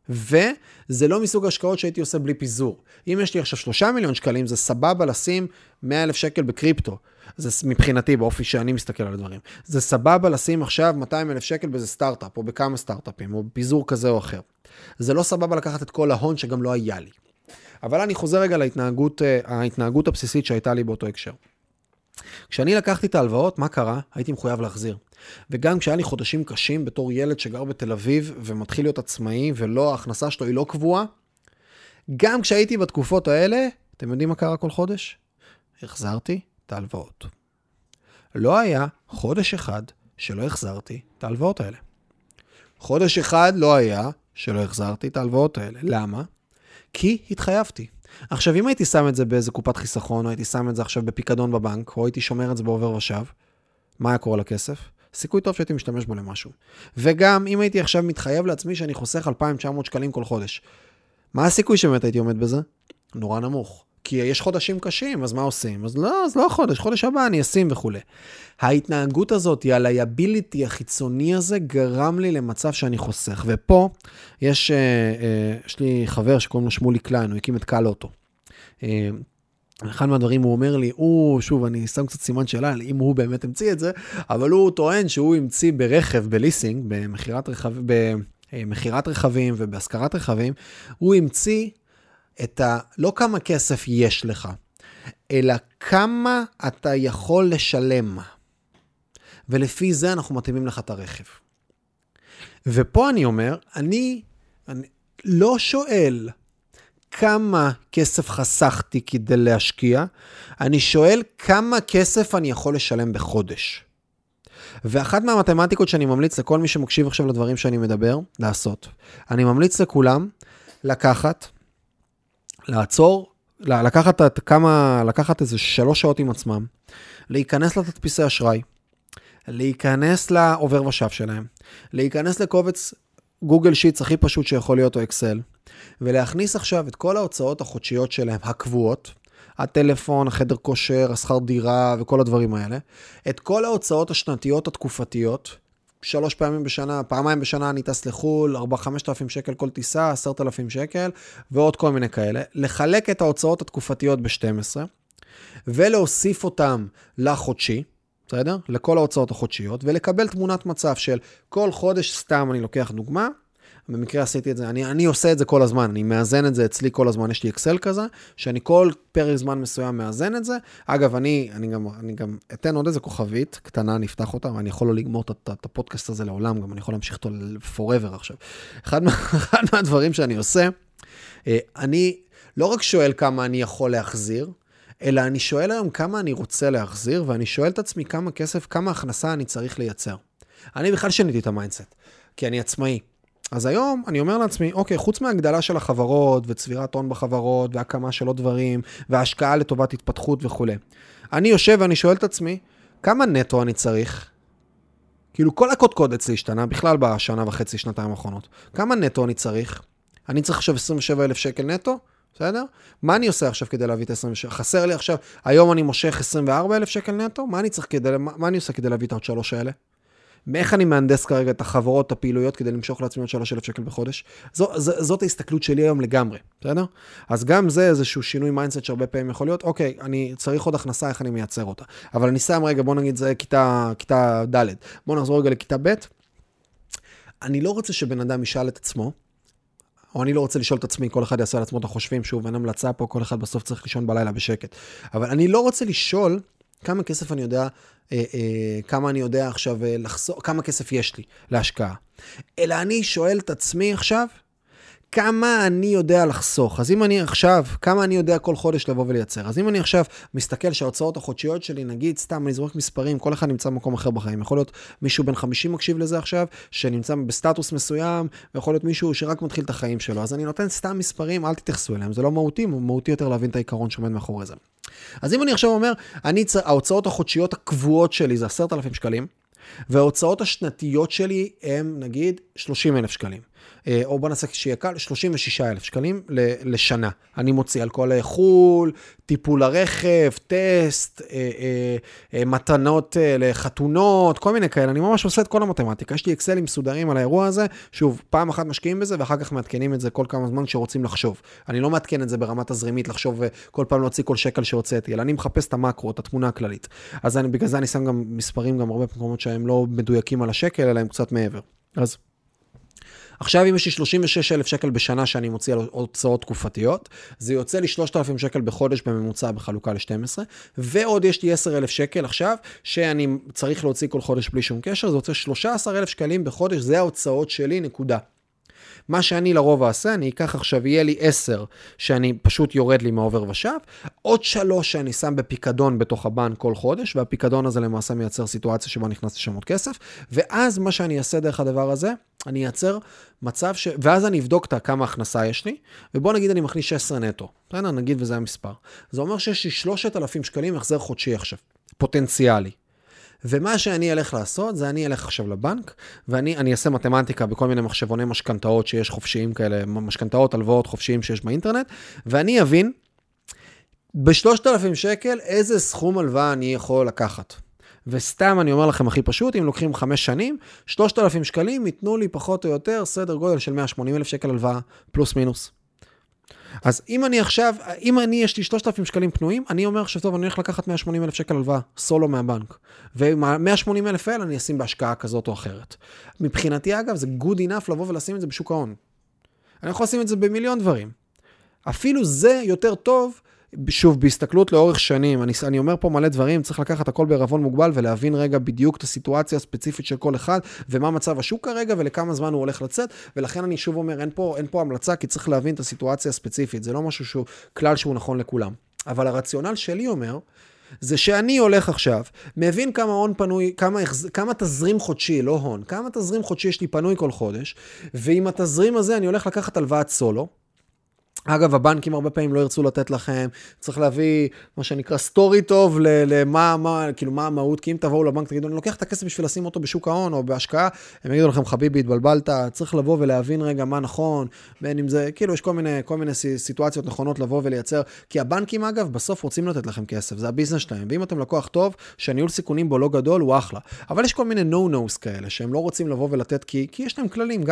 וזה לא מסוג השקעות שהייתי עושה בלי פיזור. אם יש לי עכשיו שלושה מיליון שקלים, זה סבבה לשים 100 אלף שקל בקריפטו. זה מבחינתי, באופי שאני מסתכל על הדברים. זה סבבה לשים עכשיו 200 אלף שקל באיזה סטארט-אפ, או בכמה סטארט-אפים, או בפיזור כזה או אחר. זה לא סבבה לקחת את כל ההון שגם לא היה לי. אבל אני חוזר רגע להתנהגות, אה, ההתנהגות הבסיסית שהייתה לי באותו הקשר. כשאני לקחתי את ההלוואות, מה קרה? הייתי מחויב להחזיר. וגם כשהיה לי חודשים קשים בתור ילד שגר בתל אביב ומתחיל להיות עצמאי ולא, ההכנסה שלו היא לא קבועה, גם כשהייתי בתקופות האלה, אתם יודעים מה קרה כל חודש? החזרתי את ההלוואות. לא היה חודש אחד שלא החזרתי את ההלוואות האלה. חודש אחד לא היה שלא החזרתי את ההלוואות האלה. למה? כי התחייבתי. עכשיו, אם הייתי שם את זה באיזה קופת חיסכון, או הייתי שם את זה עכשיו בפיקדון בבנק, או הייתי שומר את זה בעובר ושב, מה היה קורה לכסף? סיכוי טוב שהייתי משתמש בו למשהו. וגם, אם הייתי עכשיו מתחייב לעצמי שאני חוסך 2,900 שקלים כל חודש, מה הסיכוי שבאמת הייתי עומד בזה? נורא נמוך. כי יש חודשים קשים, אז מה עושים? אז לא, אז לא חודש, חודש הבא אני אשים וכולי. ההתנהגות הזאת, ה liability החיצוני הזה, גרם לי למצב שאני חוסך. ופה יש, אה, אה, יש לי חבר שקוראים לו שמולי קליין, הוא הקים את קל אוטו. אה, אחד מהדברים הוא אומר לי, הוא, שוב, אני שם קצת סימן שאלה אם הוא באמת המציא את זה, אבל הוא טוען שהוא המציא ברכב, בליסינג, במכירת רכב, במכירת רכבים ובהשכרת רכבים, הוא המציא את ה... לא כמה כסף יש לך, אלא כמה אתה יכול לשלם. ולפי זה אנחנו מתאימים לך את הרכב. ופה אני אומר, אני, אני לא שואל כמה כסף חסכתי כדי להשקיע, אני שואל כמה כסף אני יכול לשלם בחודש. ואחת מהמתמטיקות שאני ממליץ לכל מי שמקשיב עכשיו לדברים שאני מדבר, לעשות. אני ממליץ לכולם לקחת, לעצור, לקחת כמה, לקחת איזה שלוש שעות עם עצמם, להיכנס לתדפיסי אשראי, להיכנס לעובר ושב שלהם, להיכנס לקובץ גוגל שיטס הכי פשוט שיכול להיות או אקסל, ולהכניס עכשיו את כל ההוצאות החודשיות שלהם, הקבועות, הטלפון, החדר כושר, השכר דירה וכל הדברים האלה, את כל ההוצאות השנתיות התקופתיות, שלוש פעמים בשנה, פעמיים בשנה אני טס לחו"ל, 4-5 אלפים שקל כל טיסה, 10,000 שקל, ועוד כל מיני כאלה. לחלק את ההוצאות התקופתיות ב-12, ולהוסיף אותם לחודשי, בסדר? לכל ההוצאות החודשיות, ולקבל תמונת מצב של כל חודש, סתם אני לוקח דוגמה, במקרה עשיתי את זה, אני, אני עושה את זה כל הזמן, אני מאזן את זה אצלי כל הזמן, יש לי אקסל כזה, שאני כל פרק זמן מסוים מאזן את זה. אגב, אני, אני, גם, אני גם אתן עוד איזה כוכבית קטנה, אני אפתח אותה, ואני יכול לא לגמור את, הפודקאסט הזה לעולם, גם אני יכול להמשיך אותו forever עכשיו. אחד, אחד מהדברים שאני עושה, אה, אני לא רק שואל כמה אני יכול להחזיר, אלא אני שואל היום כמה אני רוצה להחזיר, ואני שואל את עצמי כמה כסף, כמה הכנסה אני צריך לייצר. אני בכלל שיניתי את ה mindset, כי אני עצמאי. אז היום אני אומר לעצמי, אוקיי, חוץ מהגדלה של החברות וצבירת הון בחברות והקמה של עוד דברים והשקעה לטובת התפתחות וכולי, אני יושב ואני שואל את עצמי, כמה נטו אני צריך? כאילו כל הקודקוד אצלי השתנה בכלל בשנה וחצי, שנתיים האחרונות. כמה נטו אני צריך? אני צריך עכשיו 27,000 שקל נטו? בסדר? מה אני עושה עכשיו כדי להביא את ה-27? חסר לי עכשיו, היום אני מושך 24,000 שקל נטו? מה אני צריך כדי, מה, מה אני עושה כדי להביא את העוד שלוש האלה? מאיך אני מהנדס כרגע את החברות, את הפעילויות, כדי למשוך לעצמי עוד 3,000 שקל בחודש. זו, זו, זאת ההסתכלות שלי היום לגמרי, בסדר? אז גם זה איזשהו שינוי mindset שהרבה פעמים יכול להיות, אוקיי, אני צריך עוד הכנסה, איך אני מייצר אותה. אבל אני שם רגע, בוא נגיד זה כיתה, כיתה ד', בוא נחזור רגע לכיתה ב'. אני לא רוצה שבן אדם ישאל את עצמו, או אני לא רוצה לשאול את עצמי, כל אחד יעשה על עצמו את החושבים, שוב, אין המלצה פה, כל אחד בסוף צריך לישון בלילה בשקט. אבל אני לא רוצה לשאול כמה כסף אני יודע, אה, אה, כמה אני יודע עכשיו אה, לחסוך, כמה כסף יש לי להשקעה. אלא אני שואל את עצמי עכשיו, כמה אני יודע לחסוך. אז אם אני עכשיו, כמה אני יודע כל חודש לבוא ולייצר. אז אם אני עכשיו מסתכל שההוצאות החודשיות שלי, נגיד, סתם, אני זורק מספרים, כל אחד נמצא במקום אחר בחיים. יכול להיות מישהו בן 50 מקשיב לזה עכשיו, שנמצא בסטטוס מסוים, ויכול להיות מישהו שרק מתחיל את החיים שלו. אז אני נותן סתם מספרים, אל תתייחסו אליהם. זה לא מהותי, מהותי יותר להבין את העיקרון שעומד מאחורי זה. אז אם אני עכשיו אומר, אני, ההוצאות החודשיות הקבועות שלי זה 10,000 שקלים, וההוצאות השנתיות שלי הם נגיד 30 אלף שקלים. אה, או בוא נעשה שיהיה קל, 36 אלף שקלים לשנה. אני מוציא על כל חו"ל, טיפול הרכב, טסט, אה, אה, מתנות לחתונות, כל מיני כאלה. אני ממש עושה את כל המתמטיקה. יש לי אקסלים מסודרים על האירוע הזה. שוב, פעם אחת משקיעים בזה ואחר כך מעדכנים את זה כל כמה זמן כשרוצים לחשוב. אני לא מעדכן את זה ברמה תזרימית, לחשוב כל פעם להוציא כל שקל שהוצאתי, אלא אני מחפש את המקרו, את התמונה הכללית. אז אני, בגלל זה אני שם גם מספרים גם הרבה מקומות שהם לא מדויקים על השקל, אלא הם קצת מעבר. אז עכשיו אם יש לי 36,000 שקל בשנה שאני מוציא על הוצאות תקופתיות, זה יוצא לי 3,000 שקל בחודש בממוצע בחלוקה ל-12, ועוד יש לי 10,000 שקל עכשיו, שאני צריך להוציא כל חודש בלי שום קשר, זה יוצא 13,000 שקלים בחודש, זה ההוצאות שלי, נקודה. מה שאני לרוב אעשה, אני אקח עכשיו, יהיה לי 10 שאני פשוט יורד לי מהעובר ושב, עוד 3 שאני שם בפיקדון בתוך הבנק כל חודש, והפיקדון הזה למעשה מייצר סיטואציה שבה נכנס לשם עוד כסף, ואז מה שאני אעשה דרך הדבר הזה, אני אייצר מצב ש... ואז אני אבדוק את כמה הכנסה יש לי, ובוא נגיד אני מכניס 16 נטו. בסדר, נגיד וזה המספר. זה אומר שיש לי 3,000 שקלים החזר חודשי עכשיו, פוטנציאלי. ומה שאני אלך לעשות, זה אני אלך עכשיו לבנק, ואני אעשה מתמטיקה בכל מיני מחשבוני משכנתאות שיש חופשיים כאלה, משכנתאות, הלוואות חופשיים שיש באינטרנט, ואני אבין ב-3,000 שקל איזה סכום הלוואה אני יכול לקחת. וסתם אני אומר לכם הכי פשוט, אם לוקחים חמש שנים, 3,000 שקלים ייתנו לי פחות או יותר סדר גודל של 180 אלף שקל הלוואה, פלוס מינוס. אז אם אני עכשיו, אם אני, יש לי 3,000 שקלים פנויים, אני אומר עכשיו, טוב, אני הולך לקחת 180 אלף שקל הלוואה, סולו מהבנק. ו-180 אלף האלה אני אשים בהשקעה כזאת או אחרת. מבחינתי, אגב, זה good enough לבוא ולשים את זה בשוק ההון. אני יכול לשים את זה במיליון דברים. אפילו זה יותר טוב שוב, בהסתכלות לאורך שנים, אני, אני אומר פה מלא דברים, צריך לקחת הכל בערבון מוגבל ולהבין רגע בדיוק את הסיטואציה הספציפית של כל אחד, ומה מצב השוק כרגע ולכמה זמן הוא הולך לצאת, ולכן אני שוב אומר, אין פה, אין פה המלצה, כי צריך להבין את הסיטואציה הספציפית, זה לא משהו שהוא כלל שהוא נכון לכולם. אבל הרציונל שלי אומר, זה שאני הולך עכשיו, מבין כמה הון פנוי, כמה, כמה תזרים חודשי, לא הון, כמה תזרים חודשי יש לי פנוי כל חודש, ועם התזרים הזה אני הולך לקחת הלוואת סולו, אגב, הבנקים הרבה פעמים לא ירצו לתת לכם, צריך להביא מה שנקרא story טוב למה, מה, כאילו מה המהות, כי אם תבואו לבנק, תגידו, אני לוקח את הכסף בשביל לשים אותו בשוק ההון או בהשקעה, הם יגידו לכם, חביבי, התבלבלת, צריך לבוא ולהבין רגע מה נכון, בין אם זה, כאילו, יש כל מיני, כל מיני סיטואציות נכונות לבוא ולייצר, כי הבנקים, אגב, בסוף רוצים לתת לכם כסף, זה הביזנס שלהם, ואם אתם לקוח טוב, שהניהול סיכונים בו לא גדול, הוא אחלה. אבל יש כל מיני no-nos כאלה, שהם לא רוצים לבוא ולתת, כי, כי יש להם כללים.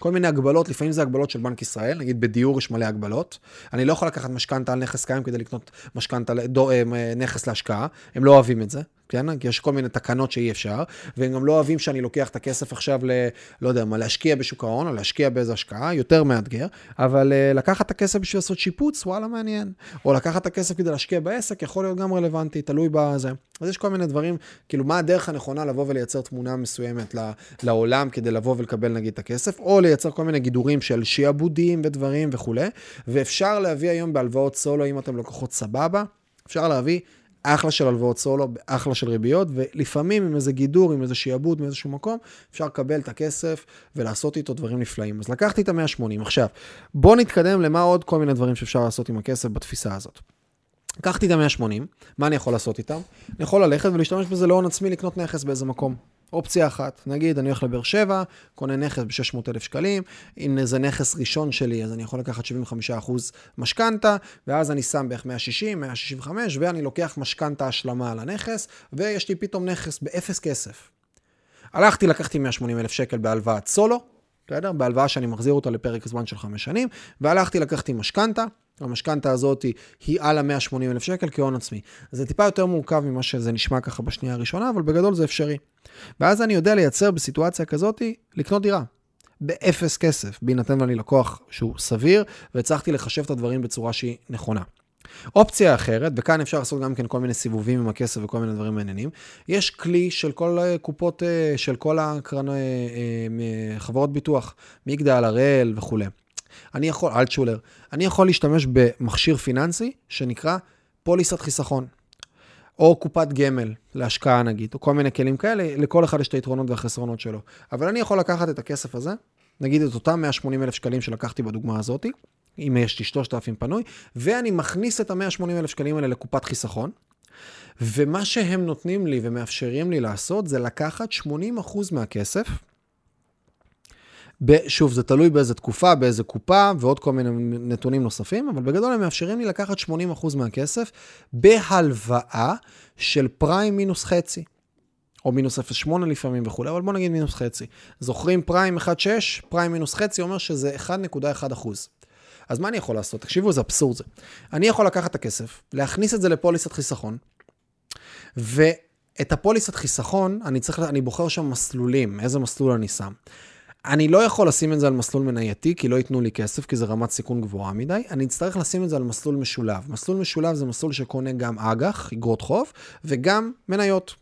כל מיני הגבלות, לפעמים זה הגבלות של בנק ישראל, נגיד בדיור יש מלא הגבלות. אני לא יכול לקחת משכנתה על נכס קיים כדי לקנות משכנתה, אה, נכס להשקעה, הם לא אוהבים את זה. כן? כי יש כל מיני תקנות שאי אפשר, והם גם לא אוהבים שאני לוקח את הכסף עכשיו ל... לא יודע מה, להשקיע בשוק ההון, או להשקיע באיזו השקעה, יותר מאתגר, אבל uh, לקחת את הכסף בשביל לעשות שיפוץ, וואלה, מעניין. או לקחת את הכסף כדי להשקיע בעסק, יכול להיות גם רלוונטי, תלוי בזה. אז יש כל מיני דברים, כאילו, מה הדרך הנכונה לבוא ולייצר תמונה מסוימת לעולם כדי לבוא ולקבל נגיד את הכסף, או לייצר כל מיני גידורים של שיעבודים ודברים וכולי, ואפשר להביא היום בהלוואות סולו, אם אתם לקוחות סבבה, אפשר להביא אחלה של הלוואות סולו, אחלה של ריביות, ולפעמים עם איזה גידור, עם איזה שיעבוד מאיזשהו מקום, אפשר לקבל את הכסף ולעשות איתו דברים נפלאים. אז לקחתי את ה-180. עכשיו, בואו נתקדם למה עוד כל מיני דברים שאפשר לעשות עם הכסף בתפיסה הזאת. לקחתי את ה-180, מה אני יכול לעשות איתם? אני יכול ללכת ולהשתמש בזה להון עצמי לקנות נכס באיזה מקום. אופציה אחת, נגיד אני הולך לבאר שבע, קונה נכס ב-600,000 שקלים, אם זה נכס ראשון שלי, אז אני יכול לקחת 75% משכנתה, ואז אני שם בערך 160, 165, ואני לוקח משכנתה השלמה על הנכס, ויש לי פתאום נכס באפס כסף. הלכתי, לקחתי 180,000 שקל בהלוואת סולו, בסדר? בהלוואה שאני מחזיר אותה לפרק זמן של חמש שנים, והלכתי, לקחתי משכנתה, המשכנתה הזאת היא על ה-180 אלף שקל כהון עצמי. זה טיפה יותר מורכב ממה שזה נשמע ככה בשנייה הראשונה, אבל בגדול זה אפשרי. ואז אני יודע לייצר בסיטואציה כזאת, לקנות דירה. באפס כסף, בהינתן ואני לקוח שהוא סביר, והצלחתי לחשב את הדברים בצורה שהיא נכונה. אופציה אחרת, וכאן אפשר לעשות גם כן כל מיני סיבובים עם הכסף וכל מיני דברים מעניינים, יש כלי של כל קופות, אה, של כל הקרנות, אה, אה, חברות ביטוח, מגדל, הראל וכולי. אני יכול, אלטשולר, אני יכול להשתמש במכשיר פיננסי שנקרא פוליסת חיסכון. או קופת גמל להשקעה נגיד, או כל מיני כלים כאלה, לכל אחד יש את היתרונות והחסרונות שלו. אבל אני יכול לקחת את הכסף הזה, נגיד את אותם 180 אלף שקלים שלקחתי בדוגמה הזאת, אם יש לי 3,000 פנוי, ואני מכניס את ה-180 אלף שקלים האלה לקופת חיסכון, ומה שהם נותנים לי ומאפשרים לי לעשות זה לקחת 80% מהכסף, שוב, זה תלוי באיזה תקופה, באיזה קופה ועוד כל מיני נתונים נוספים, אבל בגדול הם מאפשרים לי לקחת 80% מהכסף בהלוואה של פריים מינוס חצי. או מינוס 0.8 לפעמים וכולי, אבל בוא נגיד מינוס חצי. זוכרים פריים 1.6, פריים מינוס חצי אומר שזה 1.1 אחוז. אז מה אני יכול לעשות? תקשיבו, זה אבסורד זה. אני יכול לקחת את הכסף, להכניס את זה לפוליסת חיסכון, ואת הפוליסת חיסכון, אני צריך, אני בוחר שם מסלולים, איזה מסלול אני שם. אני לא יכול לשים את זה על מסלול מנייתי, כי לא ייתנו לי כסף, כי זה רמת סיכון גבוהה מדי. אני אצטרך לשים את זה על מסלול משולב. מסלול משולב זה מסלול שקונה גם אג"ח, אגרות חוב, וגם מניות.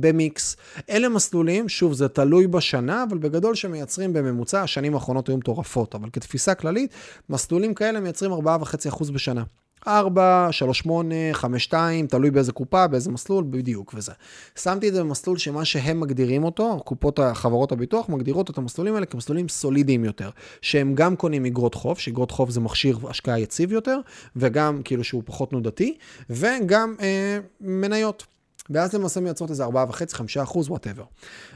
במיקס. אלה מסלולים, שוב, זה תלוי בשנה, אבל בגדול שמייצרים בממוצע, השנים האחרונות היו מטורפות, אבל כתפיסה כללית, מסלולים כאלה מייצרים 4.5% בשנה. 4, 3, 8, 5, 2, תלוי באיזה קופה, באיזה מסלול, בדיוק וזה. שמתי את זה במסלול שמה שהם מגדירים אותו, קופות החברות הביטוח מגדירות את המסלולים האלה כמסלולים סולידיים יותר, שהם גם קונים אגרות חוב, שאגרות חוב זה מכשיר השקעה יציב יותר, וגם כאילו שהוא פחות נודתי, וגם אה, מניות. ואז למעשה מייצרות איזה 4.5-5 אחוז, וואטאבר.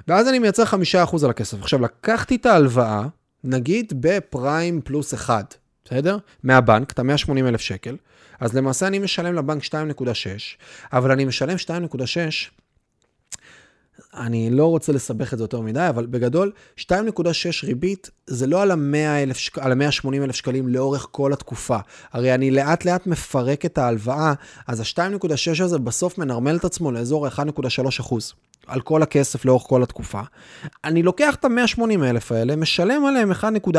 ואז אני מייצר 5 אחוז על הכסף. עכשיו, לקחתי את ההלוואה, נגיד בפריים פלוס 1, בסדר? מהבנק, את ה-180 אלף שקל, אז למעשה אני משלם לבנק 2.6, אבל אני משלם 2.6, אני לא רוצה לסבך את זה יותר מדי, אבל בגדול, 2.6 ריבית זה לא על ה-100 על ה-180 אלף שקלים לאורך כל התקופה. הרי אני לאט לאט מפרק את ההלוואה, אז ה-2.6 הזה בסוף מנרמל את עצמו לאזור ה-1.3 אחוז. על כל הכסף לאורך כל התקופה. אני לוקח את ה-180 אלף האלה, משלם עליהם 1.4, 1.3,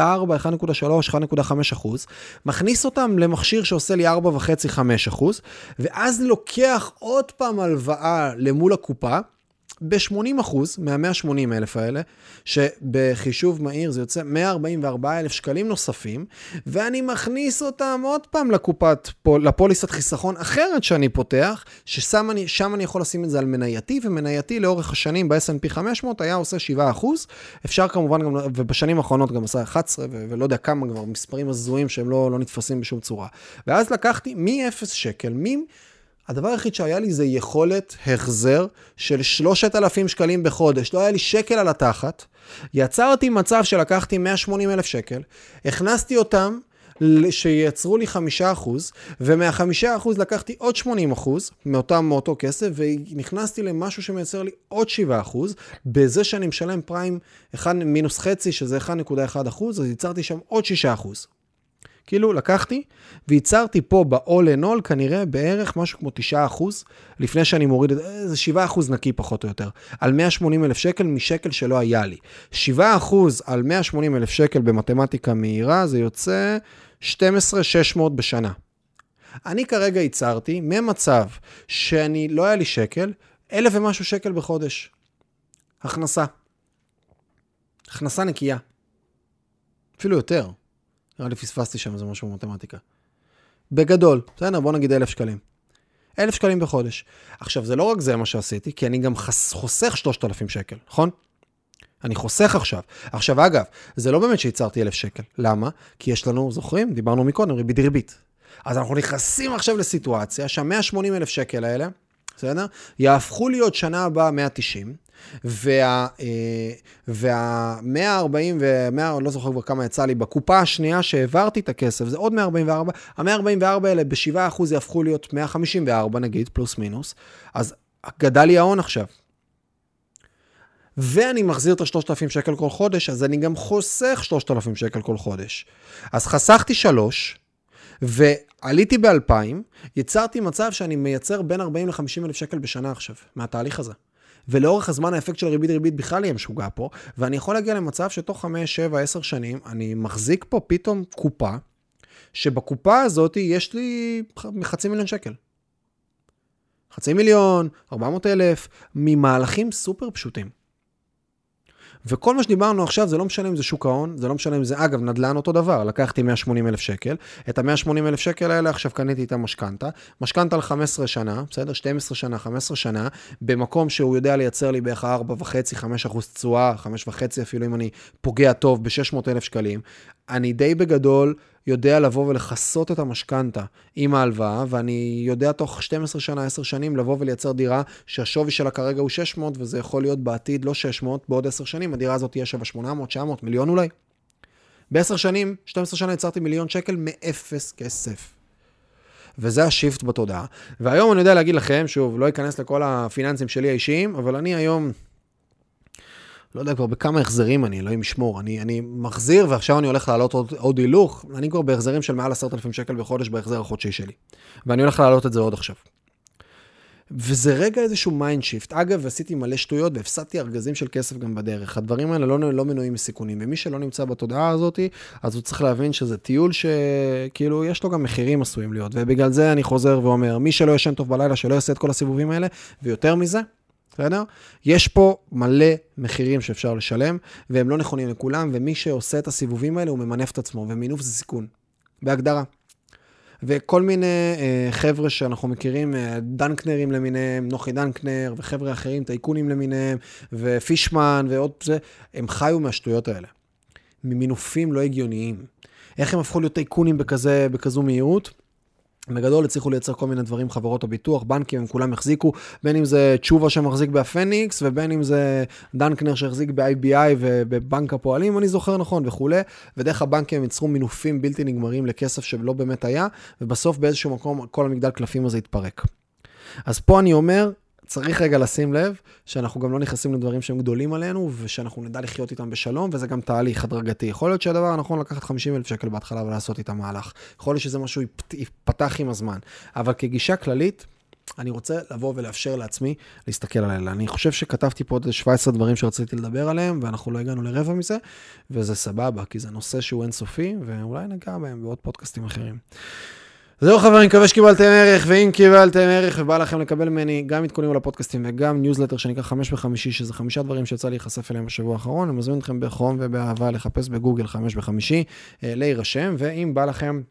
1.5 אחוז, מכניס אותם למכשיר שעושה לי 4.5-5 אחוז, ואז לוקח עוד פעם הלוואה למול הקופה, ב-80% מה-180 אלף האלה, שבחישוב מהיר זה יוצא 144 אלף שקלים נוספים, ואני מכניס אותם עוד פעם לקופת, לפוליסת חיסכון אחרת שאני פותח, ששם אני, אני יכול לשים את זה על מנייתי, ומנייתי לאורך השנים ב-S&P 500 היה עושה 7%. אפשר כמובן גם, ובשנים האחרונות גם עשה 11, ולא יודע כמה כבר מספרים הזויים שהם לא, לא נתפסים בשום צורה. ואז לקחתי מ-0 שקל, מ... הדבר היחיד שהיה לי זה יכולת החזר של 3,000 שקלים בחודש. לא היה לי שקל על התחת. יצרתי מצב שלקחתי 180 אלף שקל, הכנסתי אותם שייצרו לי 5%, ומה-5% לקחתי עוד 80% מאותם, מאותו כסף, ונכנסתי למשהו שמייצר לי עוד 7%, בזה שאני משלם פריים 1 מינוס חצי, שזה 1.1%, אז ייצרתי שם עוד 6%. כאילו לקחתי וייצרתי פה ב-all in all כנראה בערך משהו כמו 9 אחוז, לפני שאני מוריד את זה, זה 7 אחוז נקי פחות או יותר, על 180 אלף שקל משקל שלא היה לי. 7 אחוז על 180 אלף שקל במתמטיקה מהירה זה יוצא 12,600 בשנה. אני כרגע ייצרתי ממצב שאני, לא היה לי שקל, אלף ומשהו שקל בחודש. הכנסה. הכנסה נקייה. אפילו יותר. נראה לי פספסתי שם איזה משהו במתמטיקה. בגדול, בסדר, בוא נגיד אלף שקלים. אלף שקלים בחודש. עכשיו, זה לא רק זה מה שעשיתי, כי אני גם חס, חוסך 3,000 שקל, נכון? אני חוסך עכשיו. עכשיו, אגב, זה לא באמת שייצרתי אלף שקל. למה? כי יש לנו, זוכרים? דיברנו מקודם, ריבית דריבית. אז אנחנו נכנסים עכשיו לסיטואציה שה-180 אלף שקל האלה, בסדר? יהפכו להיות שנה הבאה 190, וה... וה 140 ו-100, לא זוכר כבר כמה יצא לי, בקופה השנייה שהעברתי את הכסף, זה עוד 144, ה-144 האלה ב-7% יהפכו להיות 154 נגיד, פלוס מינוס, אז גדל לי ההון עכשיו. ואני מחזיר את ה-3,000 שקל כל חודש, אז אני גם חוסך 3,000 שקל כל חודש. אז חסכתי 3, עליתי ב-2000, יצרתי מצב שאני מייצר בין 40 ל-50 אלף שקל בשנה עכשיו, מהתהליך הזה. ולאורך הזמן האפקט של ריבית ריבית בכלל יהיה משוגע פה, ואני יכול להגיע למצב שתוך 5, 7, 10 שנים, אני מחזיק פה פתאום קופה, שבקופה הזאת יש לי חצי מיליון שקל. חצי מיליון, 400 אלף, ממהלכים סופר פשוטים. וכל מה שדיברנו עכשיו, זה לא משנה אם זה שוק ההון, זה לא משנה אם זה, אגב, נדל"ן אותו דבר, לקחתי 180 אלף שקל, את ה-180 אלף שקל האלה עכשיו קניתי את המשכנתה, משכנתה ל-15 שנה, בסדר? 12 שנה, 15 שנה, במקום שהוא יודע לייצר לי בערך 4.5-5 אחוז תשואה, 5.5 אפילו אם אני פוגע טוב ב-600 אלף שקלים, אני די בגדול יודע לבוא ולכסות את המשכנתה עם ההלוואה, ואני יודע תוך 12 שנה, 10 שנים, לבוא ולייצר דירה שהשווי שלה כרגע הוא 600, וזה יכול להיות בעתיד לא 600, בעוד 10 שנים הדירה הזאת תהיה שווה 800, 900, מיליון אולי. ב-10 שנים, 12 שנה יצרתי מיליון שקל מאפס כסף. וזה השיפט בתודעה. והיום אני יודע להגיד לכם, שוב, לא אכנס לכל הפיננסים שלי האישיים, אבל אני היום לא יודע כבר בכמה החזרים אני, אלוהים ישמור. אני, אני מחזיר ועכשיו אני הולך להעלות עוד, עוד הילוך, אני כבר בהחזרים של מעל עשרת אלפים שקל בחודש בהחזר החודשי שלי. ואני הולך להעלות את זה עוד עכשיו. וזה רגע איזשהו mind shift. אגב, עשיתי מלא שטויות והפסדתי ארגזים של כסף גם בדרך. הדברים האלה לא, לא מנועים מסיכונים, ומי שלא נמצא בתודעה הזאת, אז הוא צריך להבין שזה טיול שכאילו יש לו גם מחירים עשויים להיות. ובגלל זה אני חוזר ואומר, מי שלא ישן טוב בלילה, שלא יעשה את כל הסיבובים האלה, ויותר מזה, בסדר? יש פה מלא מחירים שאפשר לשלם, והם לא נכונים לכולם, ומי שעושה את הסיבובים האלה, הוא ממנף את עצמו, ומינוף זה סיכון, בהגדרה. וכל מיני אה, חבר'ה שאנחנו מכירים, אה, דנקנרים למיניהם, נוחי דנקנר, וחבר'ה אחרים, טייקונים למיניהם, ופישמן ועוד זה, הם חיו מהשטויות האלה. ממינופים לא הגיוניים. איך הם הפכו להיות טייקונים בכזה, בכזו מהירות? בגדול הצליחו לייצר כל מיני דברים, חברות הביטוח, בנקים, הם כולם החזיקו, בין אם זה תשובה שמחזיק בהפניקס, ובין אם זה דנקנר שהחזיק ב-IBI ובבנק הפועלים, אני זוכר נכון, וכולי, ודרך הבנקים הם ייצרו מינופים בלתי נגמרים לכסף שלא באמת היה, ובסוף באיזשהו מקום כל המגדל קלפים הזה התפרק. אז פה אני אומר, צריך רגע לשים לב שאנחנו גם לא נכנסים לדברים שהם גדולים עלינו, ושאנחנו נדע לחיות איתם בשלום, וזה גם תהליך הדרגתי. יכול להיות שהדבר הנכון לקחת 50 אלף שקל בהתחלה ולעשות איתם מהלך. יכול להיות שזה משהו ייפתח עם הזמן. אבל כגישה כללית, אני רוצה לבוא ולאפשר לעצמי להסתכל על אלה. אני חושב שכתבתי פה עוד 17 דברים שרציתי לדבר עליהם, ואנחנו לא הגענו לרבע מזה, וזה סבבה, כי זה נושא שהוא אינסופי, ואולי ניגע בהם בעוד פודקאסטים אחרים. זהו חברים, מקווה שקיבלתם ערך, ואם קיבלתם ערך ובא לכם לקבל ממני גם עדכונים על הפודקאסטים וגם ניוזלטר שנקרא חמש בחמישי, שזה חמישה דברים שיצא להיחשף אליהם בשבוע האחרון, אני מזמין אתכם בחום ובאהבה לחפש בגוגל חמש בחמישי, אה, להירשם, ואם בא לכם...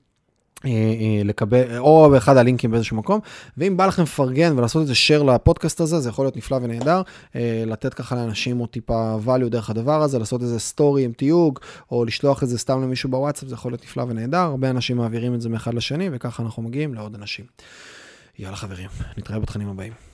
אה, אה, לקבל, או באחד הלינקים באיזשהו מקום, ואם בא לכם לפרגן ולעשות איזה share לפודקאסט הזה, זה יכול להיות נפלא ונהדר, אה, לתת ככה לאנשים עוד טיפה value דרך הדבר הזה, לעשות איזה סטורי עם תיוג, או לשלוח את זה סתם למישהו בוואטסאפ, זה יכול להיות נפלא ונהדר, הרבה אנשים מעבירים את זה מאחד לשני, וככה אנחנו מגיעים לעוד אנשים. יאללה חברים, נתראה בתכנים הבאים.